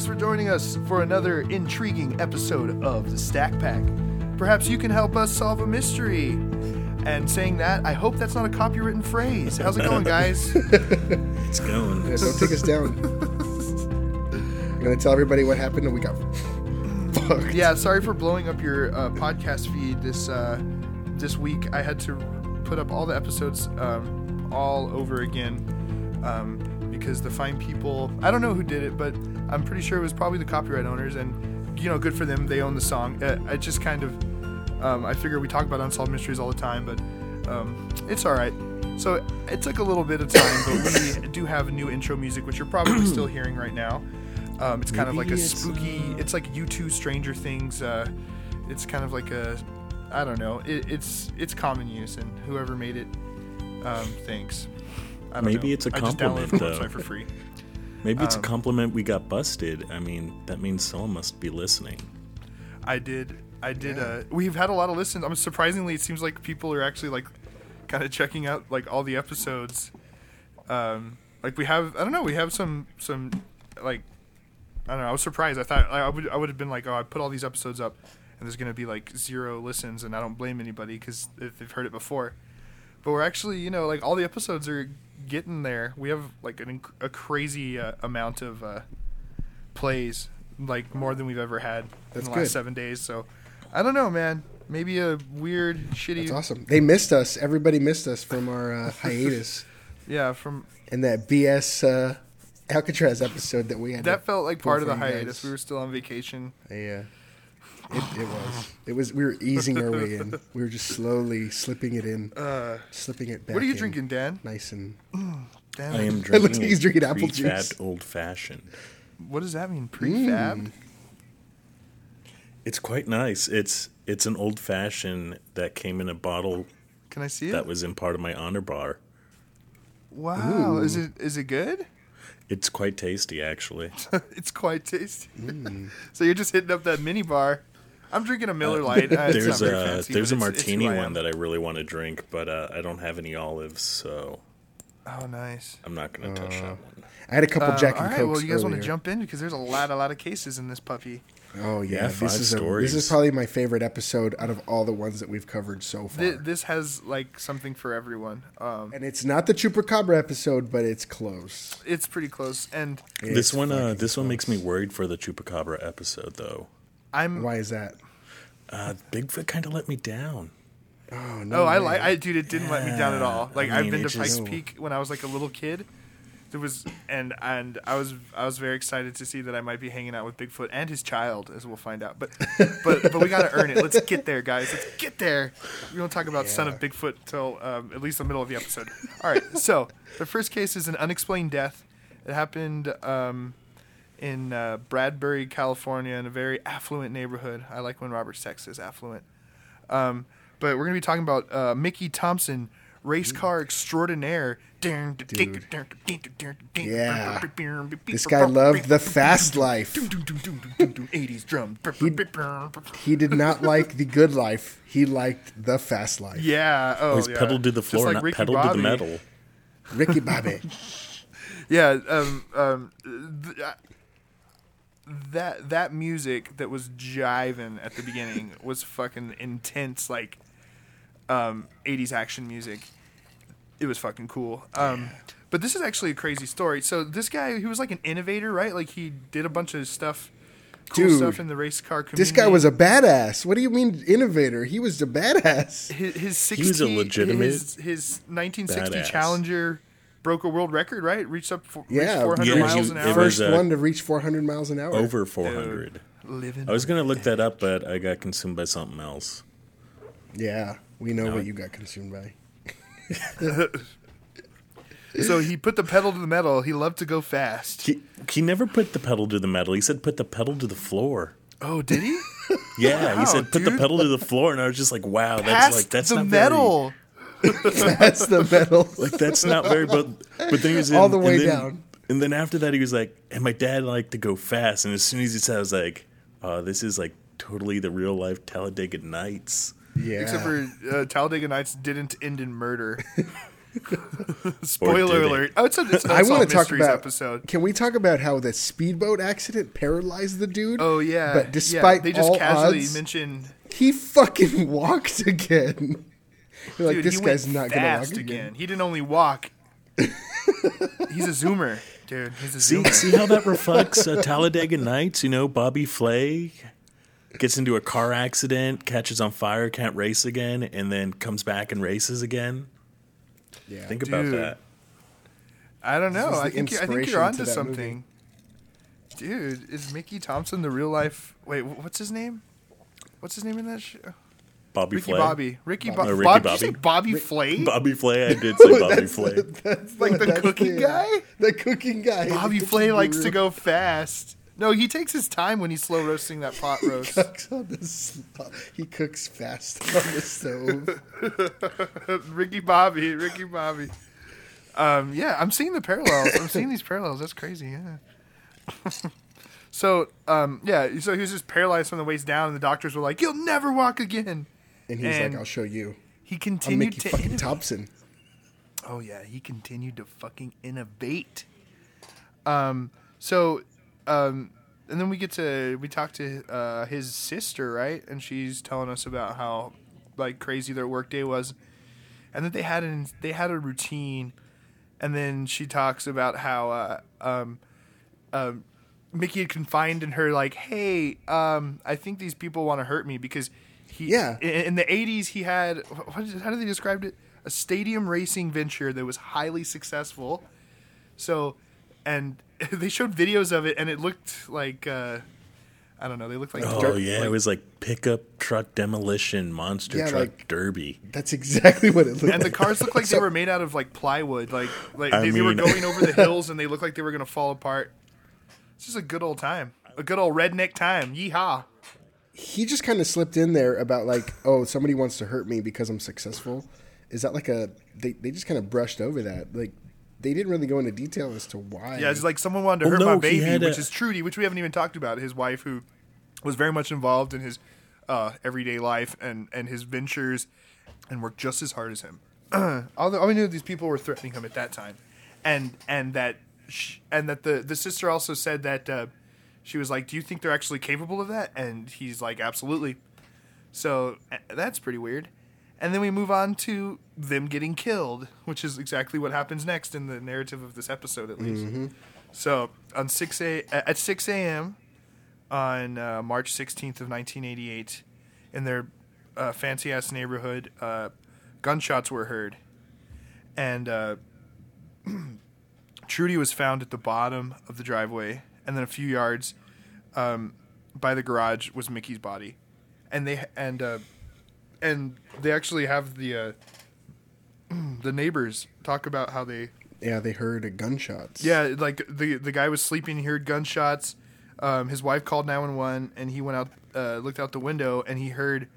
Thanks for joining us for another intriguing episode of the Stack Pack. Perhaps you can help us solve a mystery. And saying that, I hope that's not a copywritten phrase. How's it going, guys? It's going. Yeah, don't take us down. I'm gonna tell everybody what happened and we got fucked. yeah, sorry for blowing up your uh, podcast feed this uh, this week. I had to put up all the episodes um, all over again um, because the fine people. I don't know who did it, but I'm pretty sure it was probably the copyright owners, and you know, good for them. They own the song. Uh, I just kind of. Um, I figure we talk about unsolved mysteries all the time, but um, it's all right. So it took a little bit of time, but we do have a new intro music, which you're probably still hearing right now. Um, it's kind of like a it's, spooky. It's like you two Stranger Things. Uh, it's kind of like a, I don't know. It, it's it's common use, and whoever made it, um, thanks. I don't Maybe know. it's a I just downloaded compliment, the though. website for free. Maybe it's Um, a compliment we got busted. I mean, that means someone must be listening. I did. I did. Yeah. Uh, we've had a lot of listens. I'm surprisingly, it seems like people are actually like, kind of checking out like all the episodes. Um, like we have. I don't know. We have some some like. I don't know. I was surprised. I thought I would. I would have been like, oh, I put all these episodes up, and there's gonna be like zero listens, and I don't blame anybody because they've heard it before. But we're actually, you know, like all the episodes are getting there. We have like an, a crazy uh, amount of uh, plays, like more than we've ever had That's in the last seven days. So, I don't know, man. Maybe a weird, shitty. That's awesome. They missed us. Everybody missed us from our uh, hiatus Yeah, from and that BS uh, Alcatraz episode that we had. that felt like part of the hiatus. guys. We were still on vacation. Yeah. It, it was. It was. We were easing our way in. We were just slowly slipping it in, Uh, slipping it back. what are you in, drinking, Dan? Nice and. Dan, I am It drinking. looks like he's drinking apple pre-fat juice. old fashioned. What does that mean? Prefab? Mm. It's quite nice. It's it's an old fashioned that came in a bottle Can I see it? that was in part of my honor bar. wow, is it is it good? It's quite tasty, actually. it's quite tasty. Mm. so you're just hitting up that mini bar. I'm drinking a Miller Lite. Uh, there's a fancy, there's a but it's- it's martini one that I really want to drink, but uh, I don't have any olives, so Oh, nice. I'm not going to touch Uh, that one. I had a couple Uh, Jack and right, Cokes well, you guys want to jump in because there's a lot, a lot of cases in this puppy. Oh yeah, Yeah, this five is a, this is probably my favorite episode out of all the ones that we've covered so far. Th- this has like something for everyone. Um, and it's not the Chupacabra episode, but it's close. it's pretty close, and this one uh, fucking this one makes me worried for the chupacabra episode, though. I'm. Why is that? Uh, Bigfoot kind of let me down. Oh no! Oh, I way. like. I dude, it didn't let me down at all. Like I I've mean, been to it Pikes just- Peak when I was like a little kid. There was and and I was I was very excited to see that I might be hanging out with Bigfoot and his child, as we'll find out. But but but we gotta earn it. Let's get there, guys. Let's get there. We don't talk about son of Bigfoot till um, at least the middle of the episode. All right. So the first case is an unexplained death. It happened um, in uh, Bradbury, California, in a very affluent neighborhood. I like when Robert Stack says affluent. Um, but we're gonna be talking about uh, Mickey Thompson, race car extraordinaire. Yeah. This guy loved the fast life. 80s drum. He did not like the good life. He liked the fast life. Yeah. Oh, He's yeah. pedal to the Just floor, like not Ricky pedal to the metal. Ricky Bobby. Yeah. Um. Um. th- uh, that that music that was jiving at the beginning was fucking intense, like um 80s action music. It was fucking cool. Um. But this is actually a crazy story. So this guy, he was like an innovator, right? Like he did a bunch of stuff, cool Dude, stuff in the race car community. This guy was a badass. What do you mean innovator? He was a badass. his, his 60, He was a legitimate his, his 1960 badass. Challenger broke a world record, right? Reached up for, Yeah, reached 400 Yeah, miles he- an hour. First uh, one to reach 400 miles an hour. Over 400. Living. I was going to look that up, but I got consumed by something else. Yeah, we know No. what you got consumed by. so he put the pedal to the metal. He loved to go fast. He, he never put the pedal to the metal. He said put the pedal to the floor. oh, did he? Yeah, Wow, he said put the pedal to the floor, and I was just like, wow, that's like that's the not metal. That's the metal. Like that's not very. But but then he was in, All the way and then, down. And then after that, he was like, and my dad liked to go fast. And as soon as he said, I was like, oh, this is like totally the real life Talladega Nights. Yeah. Except for uh, Talladega Nights didn't end in murder. Spoiler alert! Oh, it's a it's an I want to talk about. episode. Can we talk about how the speedboat accident paralyzed the dude? Oh yeah, But yeah, despite they just all casually odds, mentioned he fucking walked again. You're like Dude, this he guy's went not gonna walk fast again. He didn't only walk. he's a zoomer, dude. He's a See, zoomer. see how that reflects uh, Talladega Nights? You know, Bobby Flay gets into a car accident, catches on fire, can't race again, and then comes back and races again. Yeah. Think about that. I don't know. I think you're, I think you're onto that something, dude. Is Mickey Thompson the real life? Wait, what's his name? What's his name in that show? Bobby Ricky Flay. Bobby. Ricky, Bo- Oh, Ricky Bob- Did you say Bobby. Bobby Flay? Bobby Flay. I did say Bobby That's Flay. the- that's Like the that's cooking guy? The cooking guy. Bobby Flay the likes to go fast. No, he takes his time when he's slow roasting that pot roast. cooks on the he cooks fast on the stove. Ricky Bobby, Ricky Bobby. Um, yeah, I'm seeing the parallels. I'm seeing these parallels. That's crazy. Yeah. so, um, yeah, so he was just paralyzed from the waist down, and the doctors were like, "You'll never walk again." And he's And like, "I'll show you. He continued Mickey to fucking innovate. Thompson." Oh yeah, he continued to fucking innovate. Um, so, um, and then we get to we talk to uh, his sister, right? And she's telling us about how like crazy their workday was, and that they had an they had a routine, and then she talks about how uh, um, um, Mickey had confided in her like, "Hey, um, I think these people want to hurt me because he Yeah. in, in the '80s he had what is how did they describe it? A stadium racing venture that was highly successful. So, and they showed videos of it, and it looked like uh, I don't know, they looked like Oh dirt- yeah, like- it was like pickup truck demolition, monster Yeah, truck like- derby. That's exactly what it looked and the cars looked like they were made out of like plywood, like like I they, they were going over the hills, and they looked like they were gonna fall apart. It's just a good old time, a good old redneck time. Yeehaw! He just kind of slipped in there about like, oh, somebody wants to hurt me because I'm successful. Is that like a they? They just kind of brushed over that. Like they didn't really go into detail as to why. Yeah, it's like someone wanted to Well, hurt my no, he baby, which a- is Trudy, which we haven't even talked about. His wife, who was very much involved in his uh, everyday life and, and his ventures, and worked just as hard as him. all, the, all we knew these people were threatening him at that time, and and that sh- and that the the sister also said that uh, she was like, "Do you think they're actually capable of that?" And he's like, "Absolutely." So that's pretty weird. And then we move on to them getting killed, which is exactly what happens next in the narrative of this episode, at least. So on six a at six a.m. on uh, March sixteenth of nineteen eighty eight, in their uh, fancy ass neighborhood, uh, gunshots were heard, and uh, Trudy was found at the bottom of the driveway, and then a few yards um, by the garage was Mickey's body, and they and uh, and they actually have the uh, the neighbors talk about how they yeah, they heard gunshots. yeah, like the the guy was sleeping, he heard gunshots. Um, his wife called nine one one, and he went out, uh, looked out the window, and he heard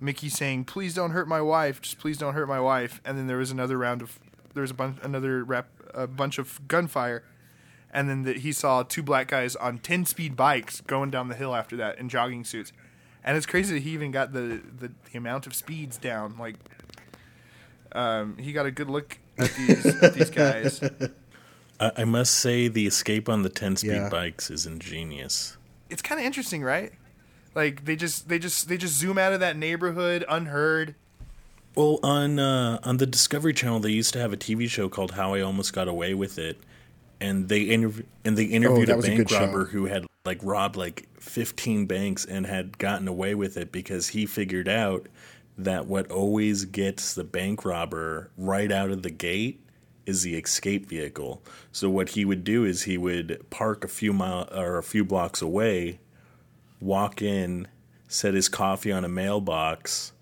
Mickey saying, "Please don't hurt my wife. Just please don't hurt my wife." And then there was another round of there was a bunch another rap a bunch of gunfire, and then the, he saw two black guys on ten speed bikes going down the hill after that in jogging suits. And it's crazy that he even got the, the, the amount of speeds down. Like, um, he got a good look at these at these guys. I, I must say, the escape on the ten speed Yeah. bikes is ingenious. it's kind of interesting, right? Like they just they just they just zoom out of that neighborhood unheard. Well, on uh, on the Discovery Channel, they used to have a TV show called "How I Almost Got Away with It," and they interv- and they interviewed that a was a bank show. robber who had like robbed like fifteen banks and had gotten away with it because he figured out that what always gets the bank robber right out of the gate is the escape vehicle. So what he would do is he would park a few mile or a few blocks away, walk in, set his coffee on a mailbox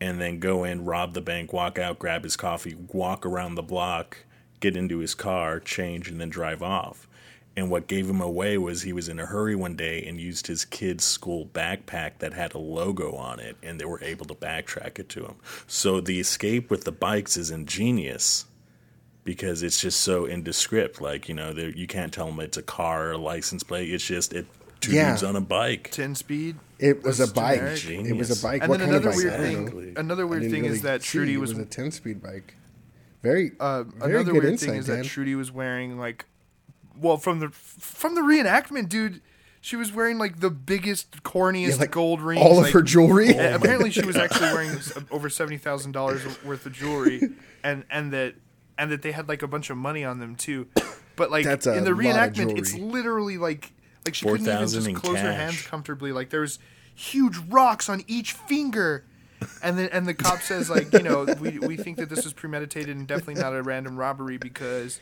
and then go in, rob the bank, walk out, grab his coffee, walk around the block, get into his car, change, and then drive off. And what gave him away was he was in a hurry one day and used his kid's school backpack that had a logo on it, and they were able to backtrack it to him. So the escape with the bikes is ingenious because it's just so indescript. Like, you know, you can't tell them it's a car or a license plate. It's just it, two Yeah. dudes on a bike. Ten speed. It was a bike. generic. It was a bike. And what then kind of another bike? weird I don't thing. Another weird didn't thing is that see. Trudy was. was a ten speed bike. Very, Uh, very another good weird insight, thing is Dan. that Trudy was wearing like, well, from the from the reenactment, dude, she was wearing like the biggest, corniest Yeah, like, gold ring. all of like- her jewelry. and apparently, she was actually wearing over seventy thousand dollars worth of jewelry, and and that and that they had like a bunch of money on them too. But like That's in the reenactment, it's literally like like she couldn't even just in close her hands comfortably. Like there was huge rocks on each finger. And then and the cop says like you know we, we think that this was premeditated and definitely not a random robbery because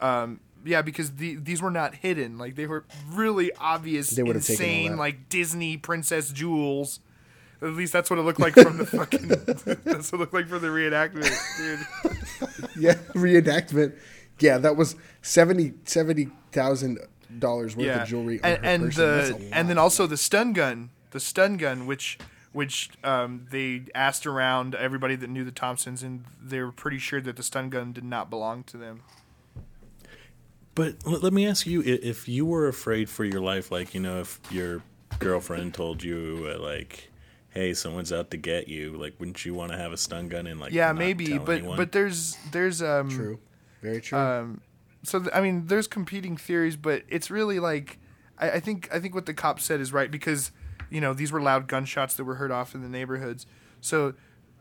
um yeah because the, these were not hidden. Like they were really obvious They insane like Disney princess jewels. At least that's what it looked like from the fucking that's what it looked like from the reenactment dude. Yeah, reenactment. Yeah, that was seventy seventy thousand dollars worth yeah. of jewelry on and, and. The and then also the stun gun the stun gun which which um, they asked around everybody that knew the Thompsons and they were pretty sure that the stun gun did not belong to them But let, let me ask you: if you were afraid for your life, like you know, if your girlfriend told you, uh, like, "Hey, someone's out to get you," like, wouldn't you want to have a stun gun and like? yeah not maybe tell but anyone? but there's there's um true, very true. um so th- i mean there's competing theories but it's really like I, I think i think what the cop said is right because you know these were loud gunshots that were heard off in the neighborhoods. So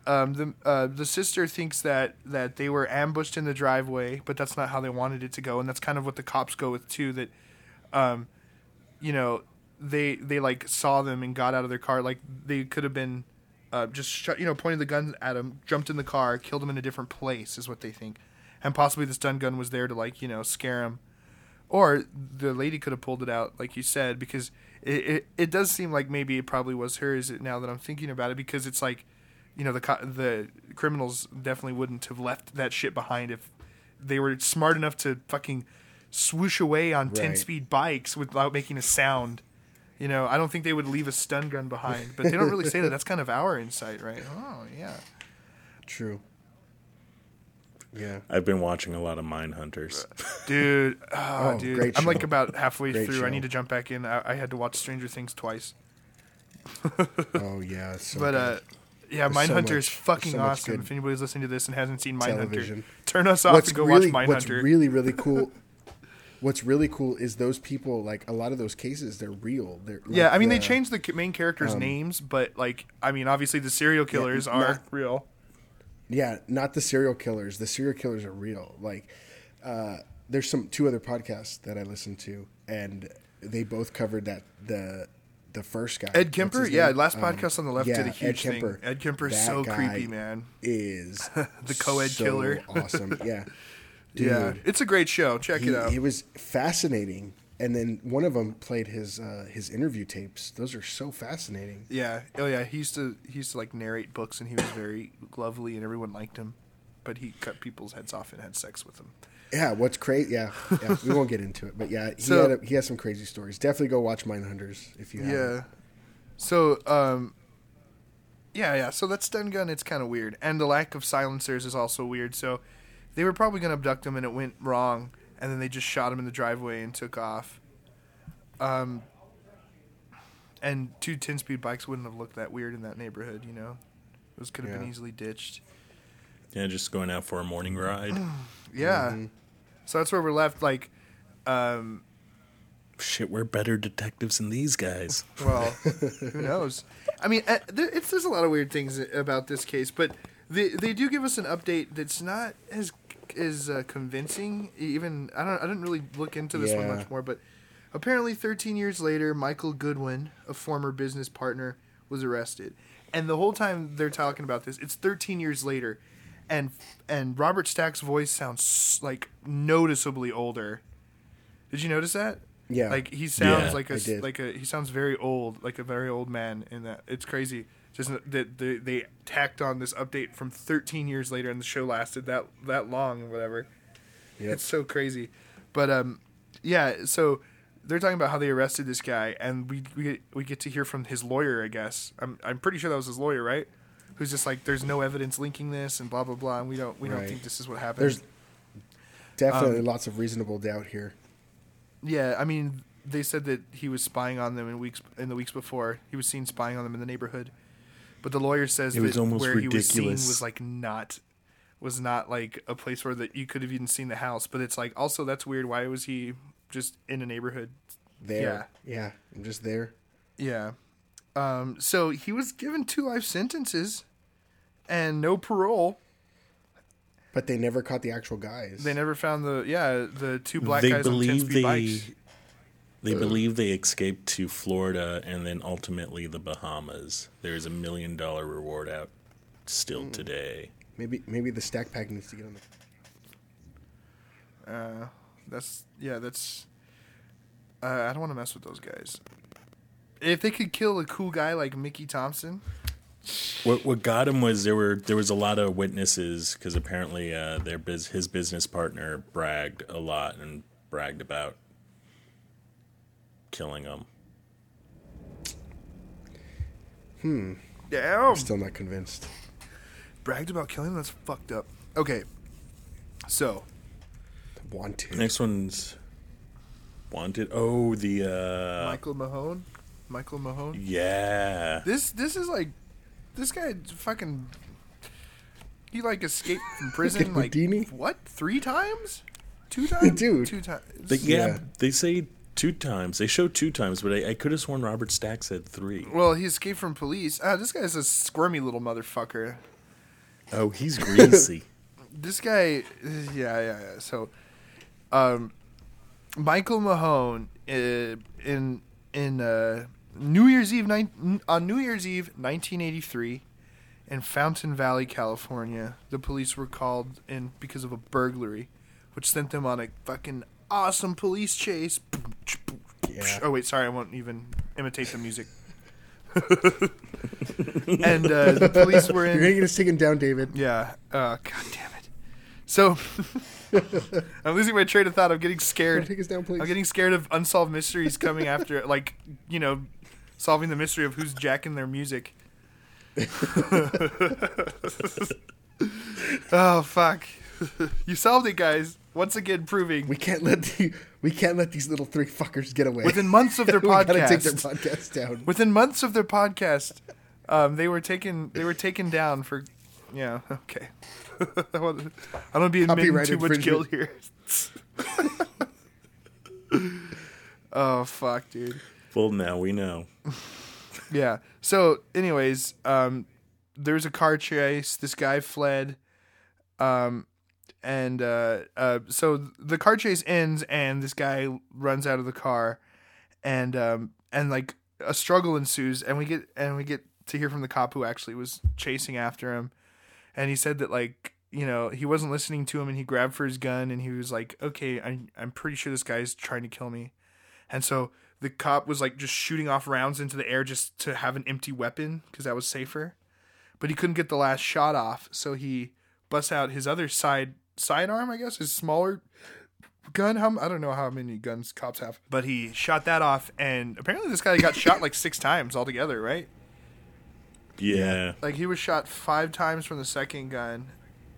um, the uh, the sister thinks that that they were ambushed in the driveway but that's not how they wanted it to go. And that's kind of what the cops go with too that um you know they they like saw them and got out of their car. Like they could have been uh, just shot, you know pointed the gun at him jumped in the car killed him in a different place is what they think. And possibly the stun gun was there to like you know scare him or the lady could have pulled it out like you said because it, it, it does seem like maybe it probably was hers now that i'm thinking about it because it's like you know the co- the criminals definitely wouldn't have left that shit behind if they were smart enough to fucking swoosh away on 10 speed bikes without making a sound. You know i don't think they would leave a stun gun behind but they don't really say that. That's kind of our insight right? Oh yeah. True. Yeah, I've been watching a lot of Mindhunters. dude oh, Oh, dude great i'm like about halfway Great through i need to jump back in i, I had to watch stranger things twice oh yeah. So but good. uh yeah, There's so Mindhunter much- is fucking so awesome. If anybody's listening to this and hasn't seen Mindhunter, Television. turn us off what's and go really watch what's Mindhunter. really really cool. What's really cool is those people. Like a lot of those cases, they're real. They're yeah, I mean they the- changed the main characters' names, but like I mean obviously the serial killers are not- real. Yeah, not the serial killers. The serial killers are real. Like, uh, there's some two other podcasts that I listen to, and they both covered that the the first guy. Ed Kemper, yeah, last Um, podcast on the left did a yeah, huge Ed Kemper. thing. Ed Kemper's That so creepy, man. Is The co-ed so killer. awesome. Yeah, dude. Yeah, it's a great show. Check he, it out. It was fascinating. And then one of them played his uh, his interview tapes. Those are so fascinating. yeah, oh yeah, he used to he used to like narrate books, and he was very lovely, and everyone liked him. But he cut people's heads off and had sex with them. Yeah, what's crazy? Yeah, yeah. we won't get into it, but yeah, he So- had a, he has some crazy stories. Definitely go watch Mindhunters if you have. Yeah. So, um, yeah, yeah. So that stun gun, it's kind of weird, and the lack of silencers is also weird. So, they were probably gonna abduct him, and it went wrong, and then they just shot him in the driveway and took off. Um, and two 10-speed bikes wouldn't have looked that weird in that neighborhood, you know. Those could have been easily ditched. yeah, just going out for a morning ride. Yeah. Mm-hmm. So that's where we're left. Like, um, Shit, we're better detectives than these guys. Well, who knows? I mean, uh, it's, there's a lot of weird things about this case, but they they do give us an update that's not as as uh, convincing. Even I don't I didn't really look into this one much more, but apparently 13 years later, Michael Goodwin, a former business partner, was arrested, and the whole time they're talking about this, it's 13 years later, and and Robert Stack's voice sounds like noticeably older. Did you notice that? Yeah. Like he sounds Yeah, like a like a he sounds very old, like a very old man in that. It's crazy. Just that they, they tacked on this update from 13 years later and the show lasted that that long or whatever. Yep. It's so crazy. But um yeah, so they're talking about how they arrested this guy and we we get, we get to hear from his lawyer, I guess. I'm I'm pretty sure that was his lawyer, right? Who's just like there's no evidence linking this and blah blah blah and we don't we don't think this is what happened. There's definitely Um, lots of reasonable doubt here. Yeah, I mean, they said that he was spying on them in weeks in the weeks before. He was seen spying on them in the neighborhood, but the lawyer says It was that almost where he was seen was like not was not like a place where that you could have even seen the house. But it's like also that's weird. Why was he just in a neighborhood? There. Yeah. I'm just there. Yeah. Um, so he was given two life sentences and no parole. But they never caught the actual guys. They never found the yeah the two black they guys on ten speed they bikes. They believe they escaped to Florida and then ultimately the Bahamas. There's a million dollar reward out still today. maybe maybe the stack pack needs to get on the Uh, that's yeah, that's. Uh, I don't want to mess with those guys. If they could kill a cool guy like Mickey Thompson, What what got him was there were there was a lot of witnesses because apparently uh, their biz, his business partner bragged a lot and bragged about killing him. Hmm. Damn, Still not convinced. bragged about killing him. That's fucked up. Okay, so Want to. Next one's wanted. Oh, the uh, Michael Mahone, Michael Mahone. yeah. This this is like, this guy fucking. He like escaped from prison like Houdini? what three times, two times, Dude. two times. They, yeah, Yeah. they say two times. They show two times, but I, I could have sworn Robert Stack said three. Well, he escaped from police. Ah, this guy's a squirmy little motherfucker. Oh, he's greasy. this guy yeah yeah yeah so um michael mahone uh, in in uh new year's eve nine, on new year's eve 1983 in fountain valley california the police were called in because of a burglary which sent them on a fucking awesome police chase Yeah. oh wait sorry i won't even imitate the music and uh, the police were in You're gonna get us taken down, David. yeah. Uh, God damn it. So I'm losing my train of thought. I'm getting scared. Take us down, please. I'm getting scared of unsolved mysteries coming after, like you know, solving the mystery of who's jacking their music. oh fuck! you solved it, guys. Once again, proving We can't let the we can't let these little three fuckers get away. within months of their we gotta take their podcast, podcast down. within months of their podcast, um, they were taken. They were taken down for. Yeah. Okay. I don't want to be admitting Copyright too much guilt here. oh fuck, dude. well, now we know. Yeah. So, anyways, um, there was a car chase. This guy fled. Um, and uh, uh, so the car chase ends, and this guy runs out of the car, and um, and like a struggle ensues, and we get and we get to hear from the cop who actually was chasing after him, and he said that like you know he wasn't listening to him, and he grabbed for his gun, and he was like, okay, I'm I'm pretty sure this guy's trying to kill me, and so the cop was like just shooting off rounds into the air just to have an empty weapon because that was safer, but he couldn't get the last shot off, so he busts out his other side sidearm, I guess, his smaller gun. How I don't know how many guns cops have, but he shot that off, and apparently this guy got shot like six times altogether, right? Yeah. Like he was shot five times from the second gun,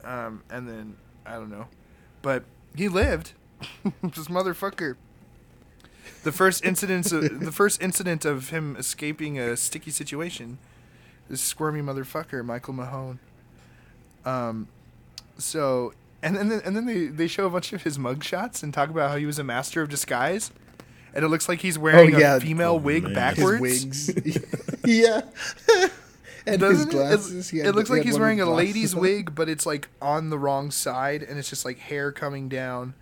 um, and then I don't know, but he lived. this motherfucker. The first incident, of, the first incident of him escaping a sticky situation, this squirmy motherfucker, Michael Mahone. Um, so and then and then they they show a bunch of his mugshots and talk about how he was a master of disguise, and it looks like he's wearing yeah. a female Oh, wig man. backwards. His wigs. yeah. and his Doesn't it? glasses. It, it looks like he's wearing a lady's on. wig, but it's like on the wrong side, and it's just like hair coming down.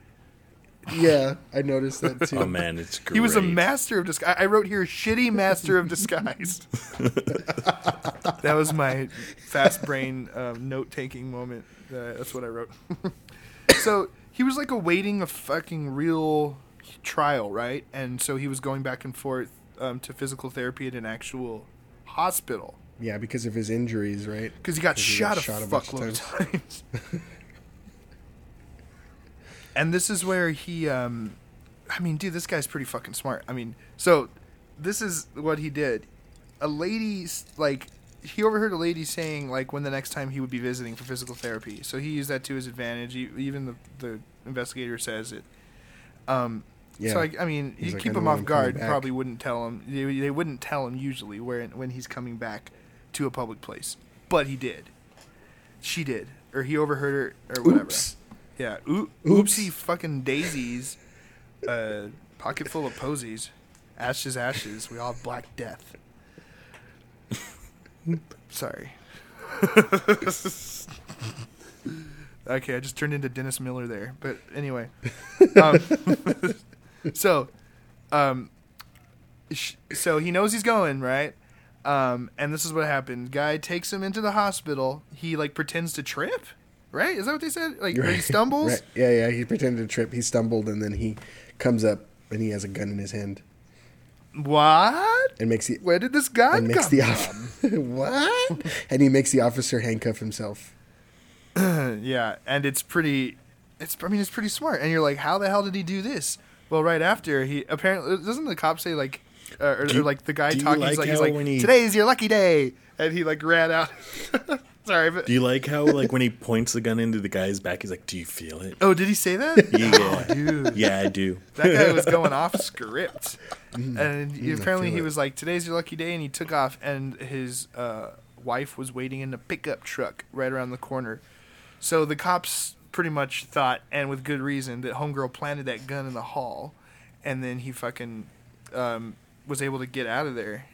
Yeah, I noticed that too. Oh man, it's great. He was a master of disguise. I wrote here, shitty master of disguise. that was my fast brain um, note taking moment. That's what I wrote. so he was like awaiting a fucking real trial, right? And so he was going back and forth um, to physical therapy at an actual hospital Yeah, because of his injuries, right? because he got he shot, got a shot a of fuckload of times. and this is where he, um, I mean, dude, this guy's pretty fucking smart. I mean, so this is what he did. A lady, like, he overheard a lady saying, like, when the next time he would be visiting for physical therapy. So he used that to his advantage. Even the, the investigator says it. Um, Yeah. So, like, I mean, you like, keep him off guard. Probably wouldn't tell him. They, they wouldn't tell him usually where when he's coming back to a public place, but he did. She did, or he overheard her or whatever. Oops. Yeah. Oop, Oops. oopsie fucking daisies. Uh, pocket full of posies. Ashes, ashes. We all have Black Death. Sorry. okay, I just turned into Dennis Miller there. But anyway. Um, so, um, sh- so he knows he's going, right? Um, and this is what happened. Guy takes him into the hospital. He like pretends to trip, right? Is that what they said? Like or he stumbles. Right. Yeah, yeah. He pretended to trip. He stumbled, and then he comes up and he has a gun in his hand What? and makes the Where did this guy and makes the from? off- what? And he makes the officer handcuff himself. yeah, and it's pretty. It's I mean it's pretty smart. And you're like, how the hell did he do this? Well, right after he apparently doesn't the cop say like, uh, or, Do or like the guy talking, like he's like, he's like he- today's your lucky day, and he like ran out. Sorry, but Do you like how like when he points the gun into the guy's back, he's like, "Do you feel it?" oh, did he say that? Yeah, dude. yeah, I do. That guy was going off script, and he- I apparently he was like, "Today's your lucky day," and he took off, and his uh, wife was waiting in a pickup truck right around the corner. So the cops pretty much thought, and with good reason, that homegirl planted that gun in the hall, and then he fucking um, was able to get out of there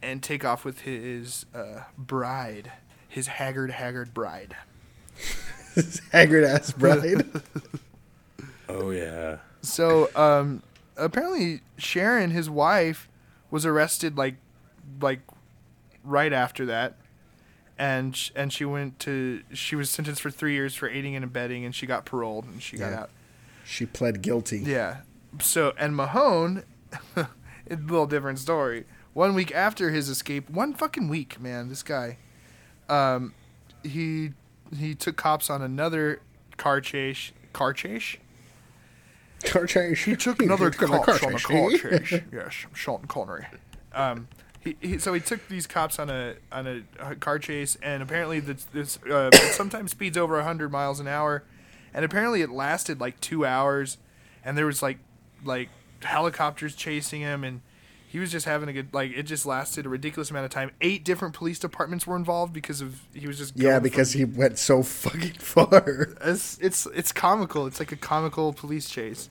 and take off with his uh, bride, his haggard, haggard bride. His haggard ass bride. Oh yeah. So um, apparently Sharon, his wife, was arrested like like right after that, and sh- and she went to she was sentenced for three years for aiding and abetting, and she got paroled and she got out. she pled guilty. Yeah. So and Mahone, a little different story. One week after his escape, one fucking week, man, this guy, um, he he took cops on another car chase. Car chase. Car chase. He took another took cops on a car chase. chase. yes, Sean Connery. Um, he, he, so he took these cops on a on a, uh car chase, and apparently this, this uh, it sometimes speeds over hundred miles an hour, and apparently it lasted like two hours, and there was like like helicopters chasing him, and he was just having a good like it just lasted a ridiculous amount of time. Eight different police departments were involved because of he was just Yeah, because from- he went so fucking far. it's it's it's comical. It's like a comical police chase.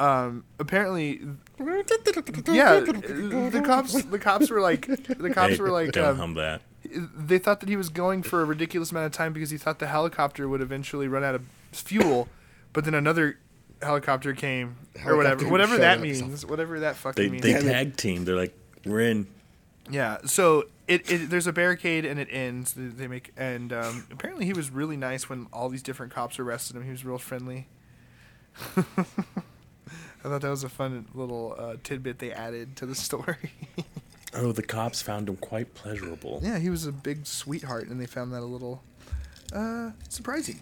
Um, apparently, yeah, the cops the cops were like the cops Hey, were like don't um, hum that. they thought that he was going for a ridiculous amount of time because he thought the helicopter would eventually run out of fuel, but then another helicopter came or whatever whatever that means whatever that fucking They means. they tag team. They're like, we're in. Yeah, so it, it there's a barricade and it ends. They they make and um, apparently he was really nice when all these different cops arrested him. He was real friendly. I thought that was a fun little uh, tidbit they added to the story. Oh, the cops found him quite pleasurable. yeah, he was a big sweetheart, and they found that a little uh, surprising.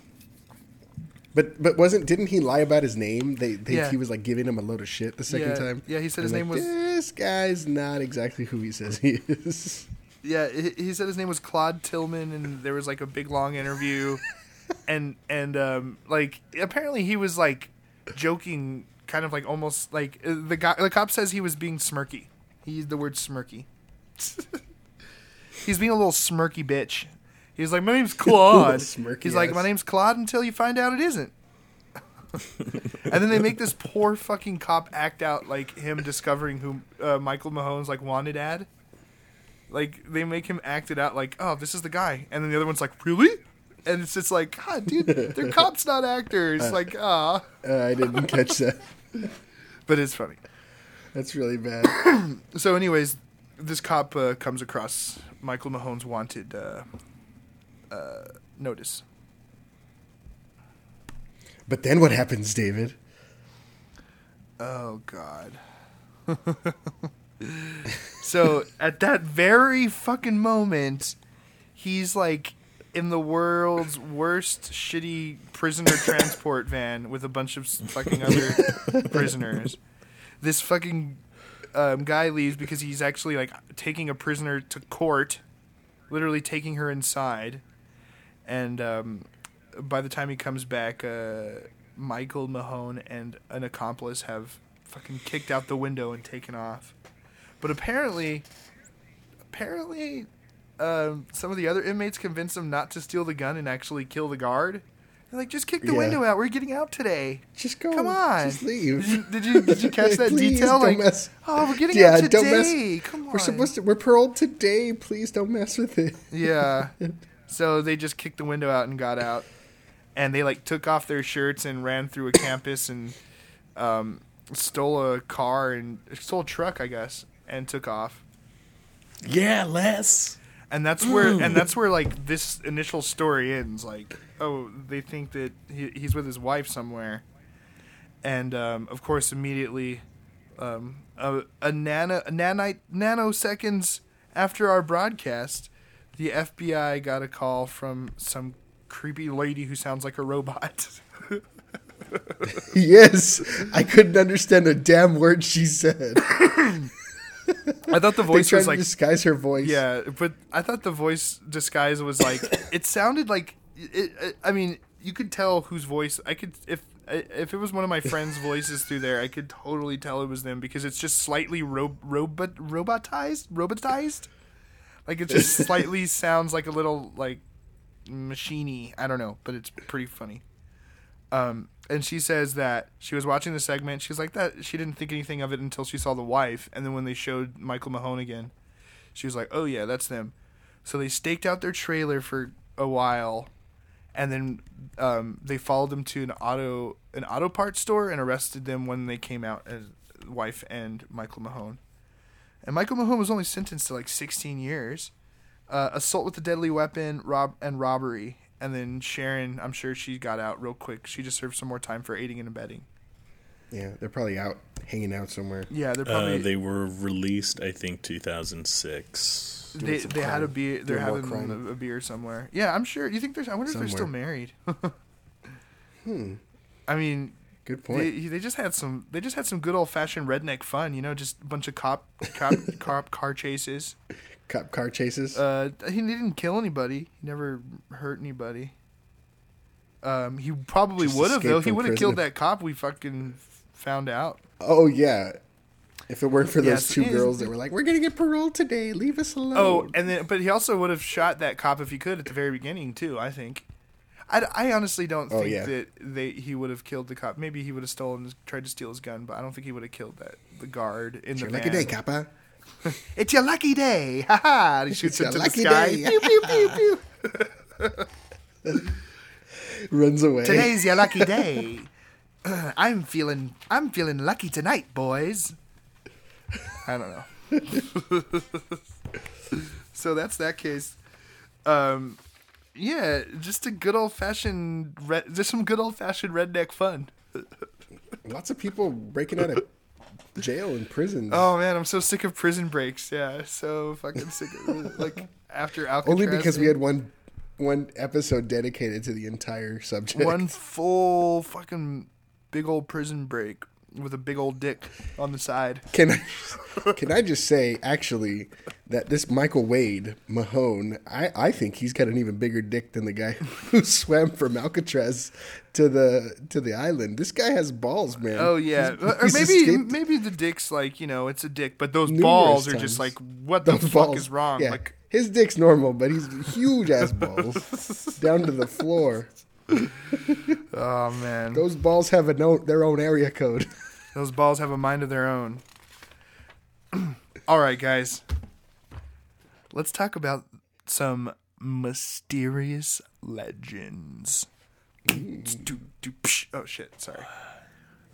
But but wasn't didn't he lie about his name? They, they Yeah. he was like giving him a load of shit the second Yeah. time. Yeah, he said his name like, was- This guy's not exactly who he says he is. Yeah, he, he said his name was Claude Tillman, and there was like a big long interview, and and um, like apparently he was like joking, kind of like almost like uh, the guy. The cop says he was being smirky. He used the word smirky. He's being a little smirky bitch. He's like, my name's Claude. He's like, my name's Claude until you find out it isn't. and then they make this poor fucking cop act out like him discovering who uh, Michael Mahone's like wanted ad. Like they make him act it out like, oh, this is the guy, and then the other one's like, really? And it's just like, God, dude, they're cops, not actors. Like, ah, Uh, I didn't catch that. but it's funny. That's really bad. So, anyways, this cop uh, comes across Michael Mahone's wanted uh, notice. But then what happens, David? Oh God. so at that very fucking moment, he's like in the world's worst shitty prisoner transport van with a bunch of fucking other prisoners. This fucking um, guy leaves because he's actually like taking a prisoner to court, literally taking her inside, and um, by the time he comes back, uh, Michael Mahone and an accomplice have fucking kicked out the window and taken off. But apparently, apparently, um, some of the other inmates convince him not to steal the gun and actually kill the guard. They're like, just kick the Yeah. window out. We're getting out today. Just go. Come on. Just leave. Did you did you, did you catch that Please detail? don't Like, mess- oh, we're getting Yeah, out don't mess- Come on. We're supposed to. We're paroled today. Please don't mess with it. Yeah. so they just kicked the window out and got out, and they like took off their shirts and ran through a campus and um, stole a car and stole a truck, I guess, and took off. Yeah, Les. And that's where and that's where like this initial story ends. Like, oh, they think that he, he's with his wife somewhere, and um, of course, immediately, um, a, a nano a nanite nanoseconds after our broadcast, the FBI got a call from some creepy lady who sounds like a robot. yes, I couldn't understand a damn word she said. I thought the voice was to like disguise her voice. Yeah, but I thought the voice disguise was like it sounded like it, it, I mean, you could tell whose voice I could if if it was one of my friends' voices through there, I could totally tell it was them because it's just slightly ro- robot robotized, robotized. Like it just slightly sounds like a little like machiney. I don't know, but it's pretty funny. Um, and she says that she was watching the segment. She's like that. She didn't think anything of it until she saw the wife, and then when they showed Michael Mahone again, she was like, "Oh yeah, that's them." So they staked out their trailer for a while, and then um, they followed them to an auto an auto parts store and arrested them when they came out as wife and Michael Mahone. And Michael Mahone was only sentenced to like 16 years, uh, assault with a deadly weapon, rob and robbery. And then Sharon, I'm sure she got out real quick. She just served some more time for aiding and abetting. yeah, they're probably out hanging out somewhere. Yeah, they're probably Uh, they were released, I think, 2006. they, doing some they had a beer. They're Doing having crime. a, a beer somewhere. Yeah, I'm sure. You think there's? I wonder if they're still married. Hmm. I mean, Good point. they, they just had some. They just had some good old fashioned redneck fun. You know, just a bunch of cop cop cop car chases. Cop car chases. Uh, he didn't kill anybody. He never hurt anybody. Um, he probably would have though. He would have killed that cop. We fucking found out. oh yeah. If it weren't for those Yes, two girls that were like, "We're gonna get paroled today. Leave us alone." Oh, and then but he also would have shot that cop if he could at the very beginning too. I think. I, I honestly don't Oh, think yeah. that they he would have killed the cop. Maybe he would have stolen, tried to steal his gun, but I don't think he would have killed that the guard in it's the your van. lucky day, Kappa. It's your lucky day, ha ha! He shoots It's into the sky. pew, pew, pew. Runs away. Today's your lucky day. I'm feeling I'm feeling lucky tonight, boys. I don't know. so that's that case. Um yeah, just a good old fashioned re- just some good old fashioned redneck fun. Lots of people breaking out of jail and prison. Oh man, I'm so sick of prison breaks. Yeah, so fucking sick of like after Alcatraz. Only because we had one one episode dedicated to the entire subject. one full fucking big old prison break with a big old dick on the side. Can I can I just say actually that this Michael Wade Mahone, I, I think he's got an even bigger dick than the guy who swam from Alcatraz to the to the island. This guy has balls, man. Oh yeah, He's- or he's maybe escaped maybe the dick's like you know it's a dick, but those numerous balls are just like what the Those fuck balls- is wrong? yeah, Like his dick's normal, but he's huge ass balls down to the floor. oh man, Those balls have a no, their own area code. Those balls have a mind of their own. All right, guys, let's talk about some mysterious legends. Oh shit! Sorry.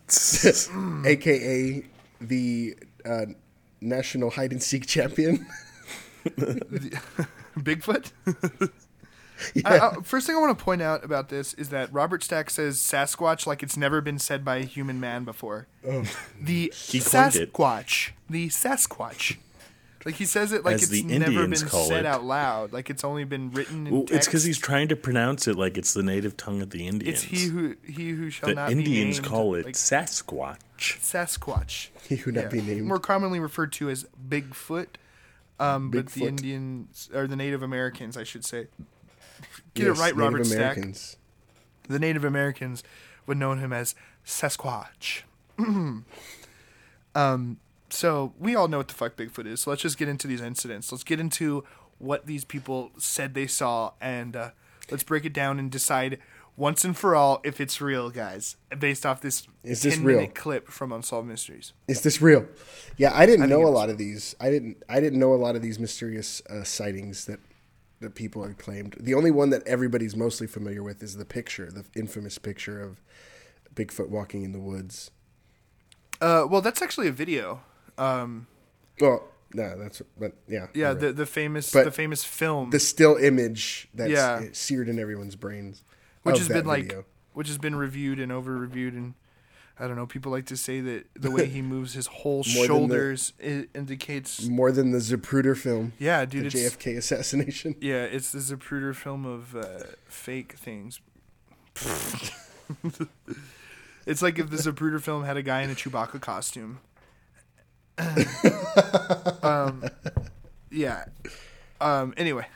aka the uh, national hide and seek champion. Bigfoot. yeah. I, I, first thing I want to point out about this is that Robert Stack says Sasquatch like it's never been said by a human man before. Oh. The He coined it. Sasquatch, the Sasquatch, like he says it like As it's never Indians been said it. out loud, like it's only been written in Well, text. it's because he's trying to pronounce it like it's the native tongue of the Indians. It's he who he who shall the not Indians be named, call it like, Sasquatch. Sasquatch. He who not be named. More commonly referred to as Bigfoot, um, but the Indians or the Native Americans, I should say. Get Yes, it right, Native Robert Stack. The Native Americans would know him as Sasquatch. um, so we all know what the fuck Bigfoot is. So let's just get into these incidents. Let's get into what these people said they saw, and uh, let's break it down and decide once and for all if it's real, guys, based off this Is this 10 real? clip from Unsolved Mysteries. Is this real? Yeah, I didn't think know a lot of these. I didn't. I didn't know a lot of these mysterious uh, sightings that that people had claimed. The only one that everybody's mostly familiar with is the picture, the infamous picture of Bigfoot walking in the woods. Uh, well, that's actually a video. Um, Well, no, that's but yeah, yeah, you're the right. the famous But the famous film, the still image that's Yeah. seared in everyone's brains, which has been like which has been reviewed and over reviewed and. I don't know. People like to say that the way he moves his whole the- shoulders i indicates. more than the Zapruder film, Yeah, dude, the it's JFK assassination. Yeah, it's the Zapruder film of uh, fake things. it's like if the Zapruder film had a guy in a Chewbacca costume. um, yeah. Um, anyway,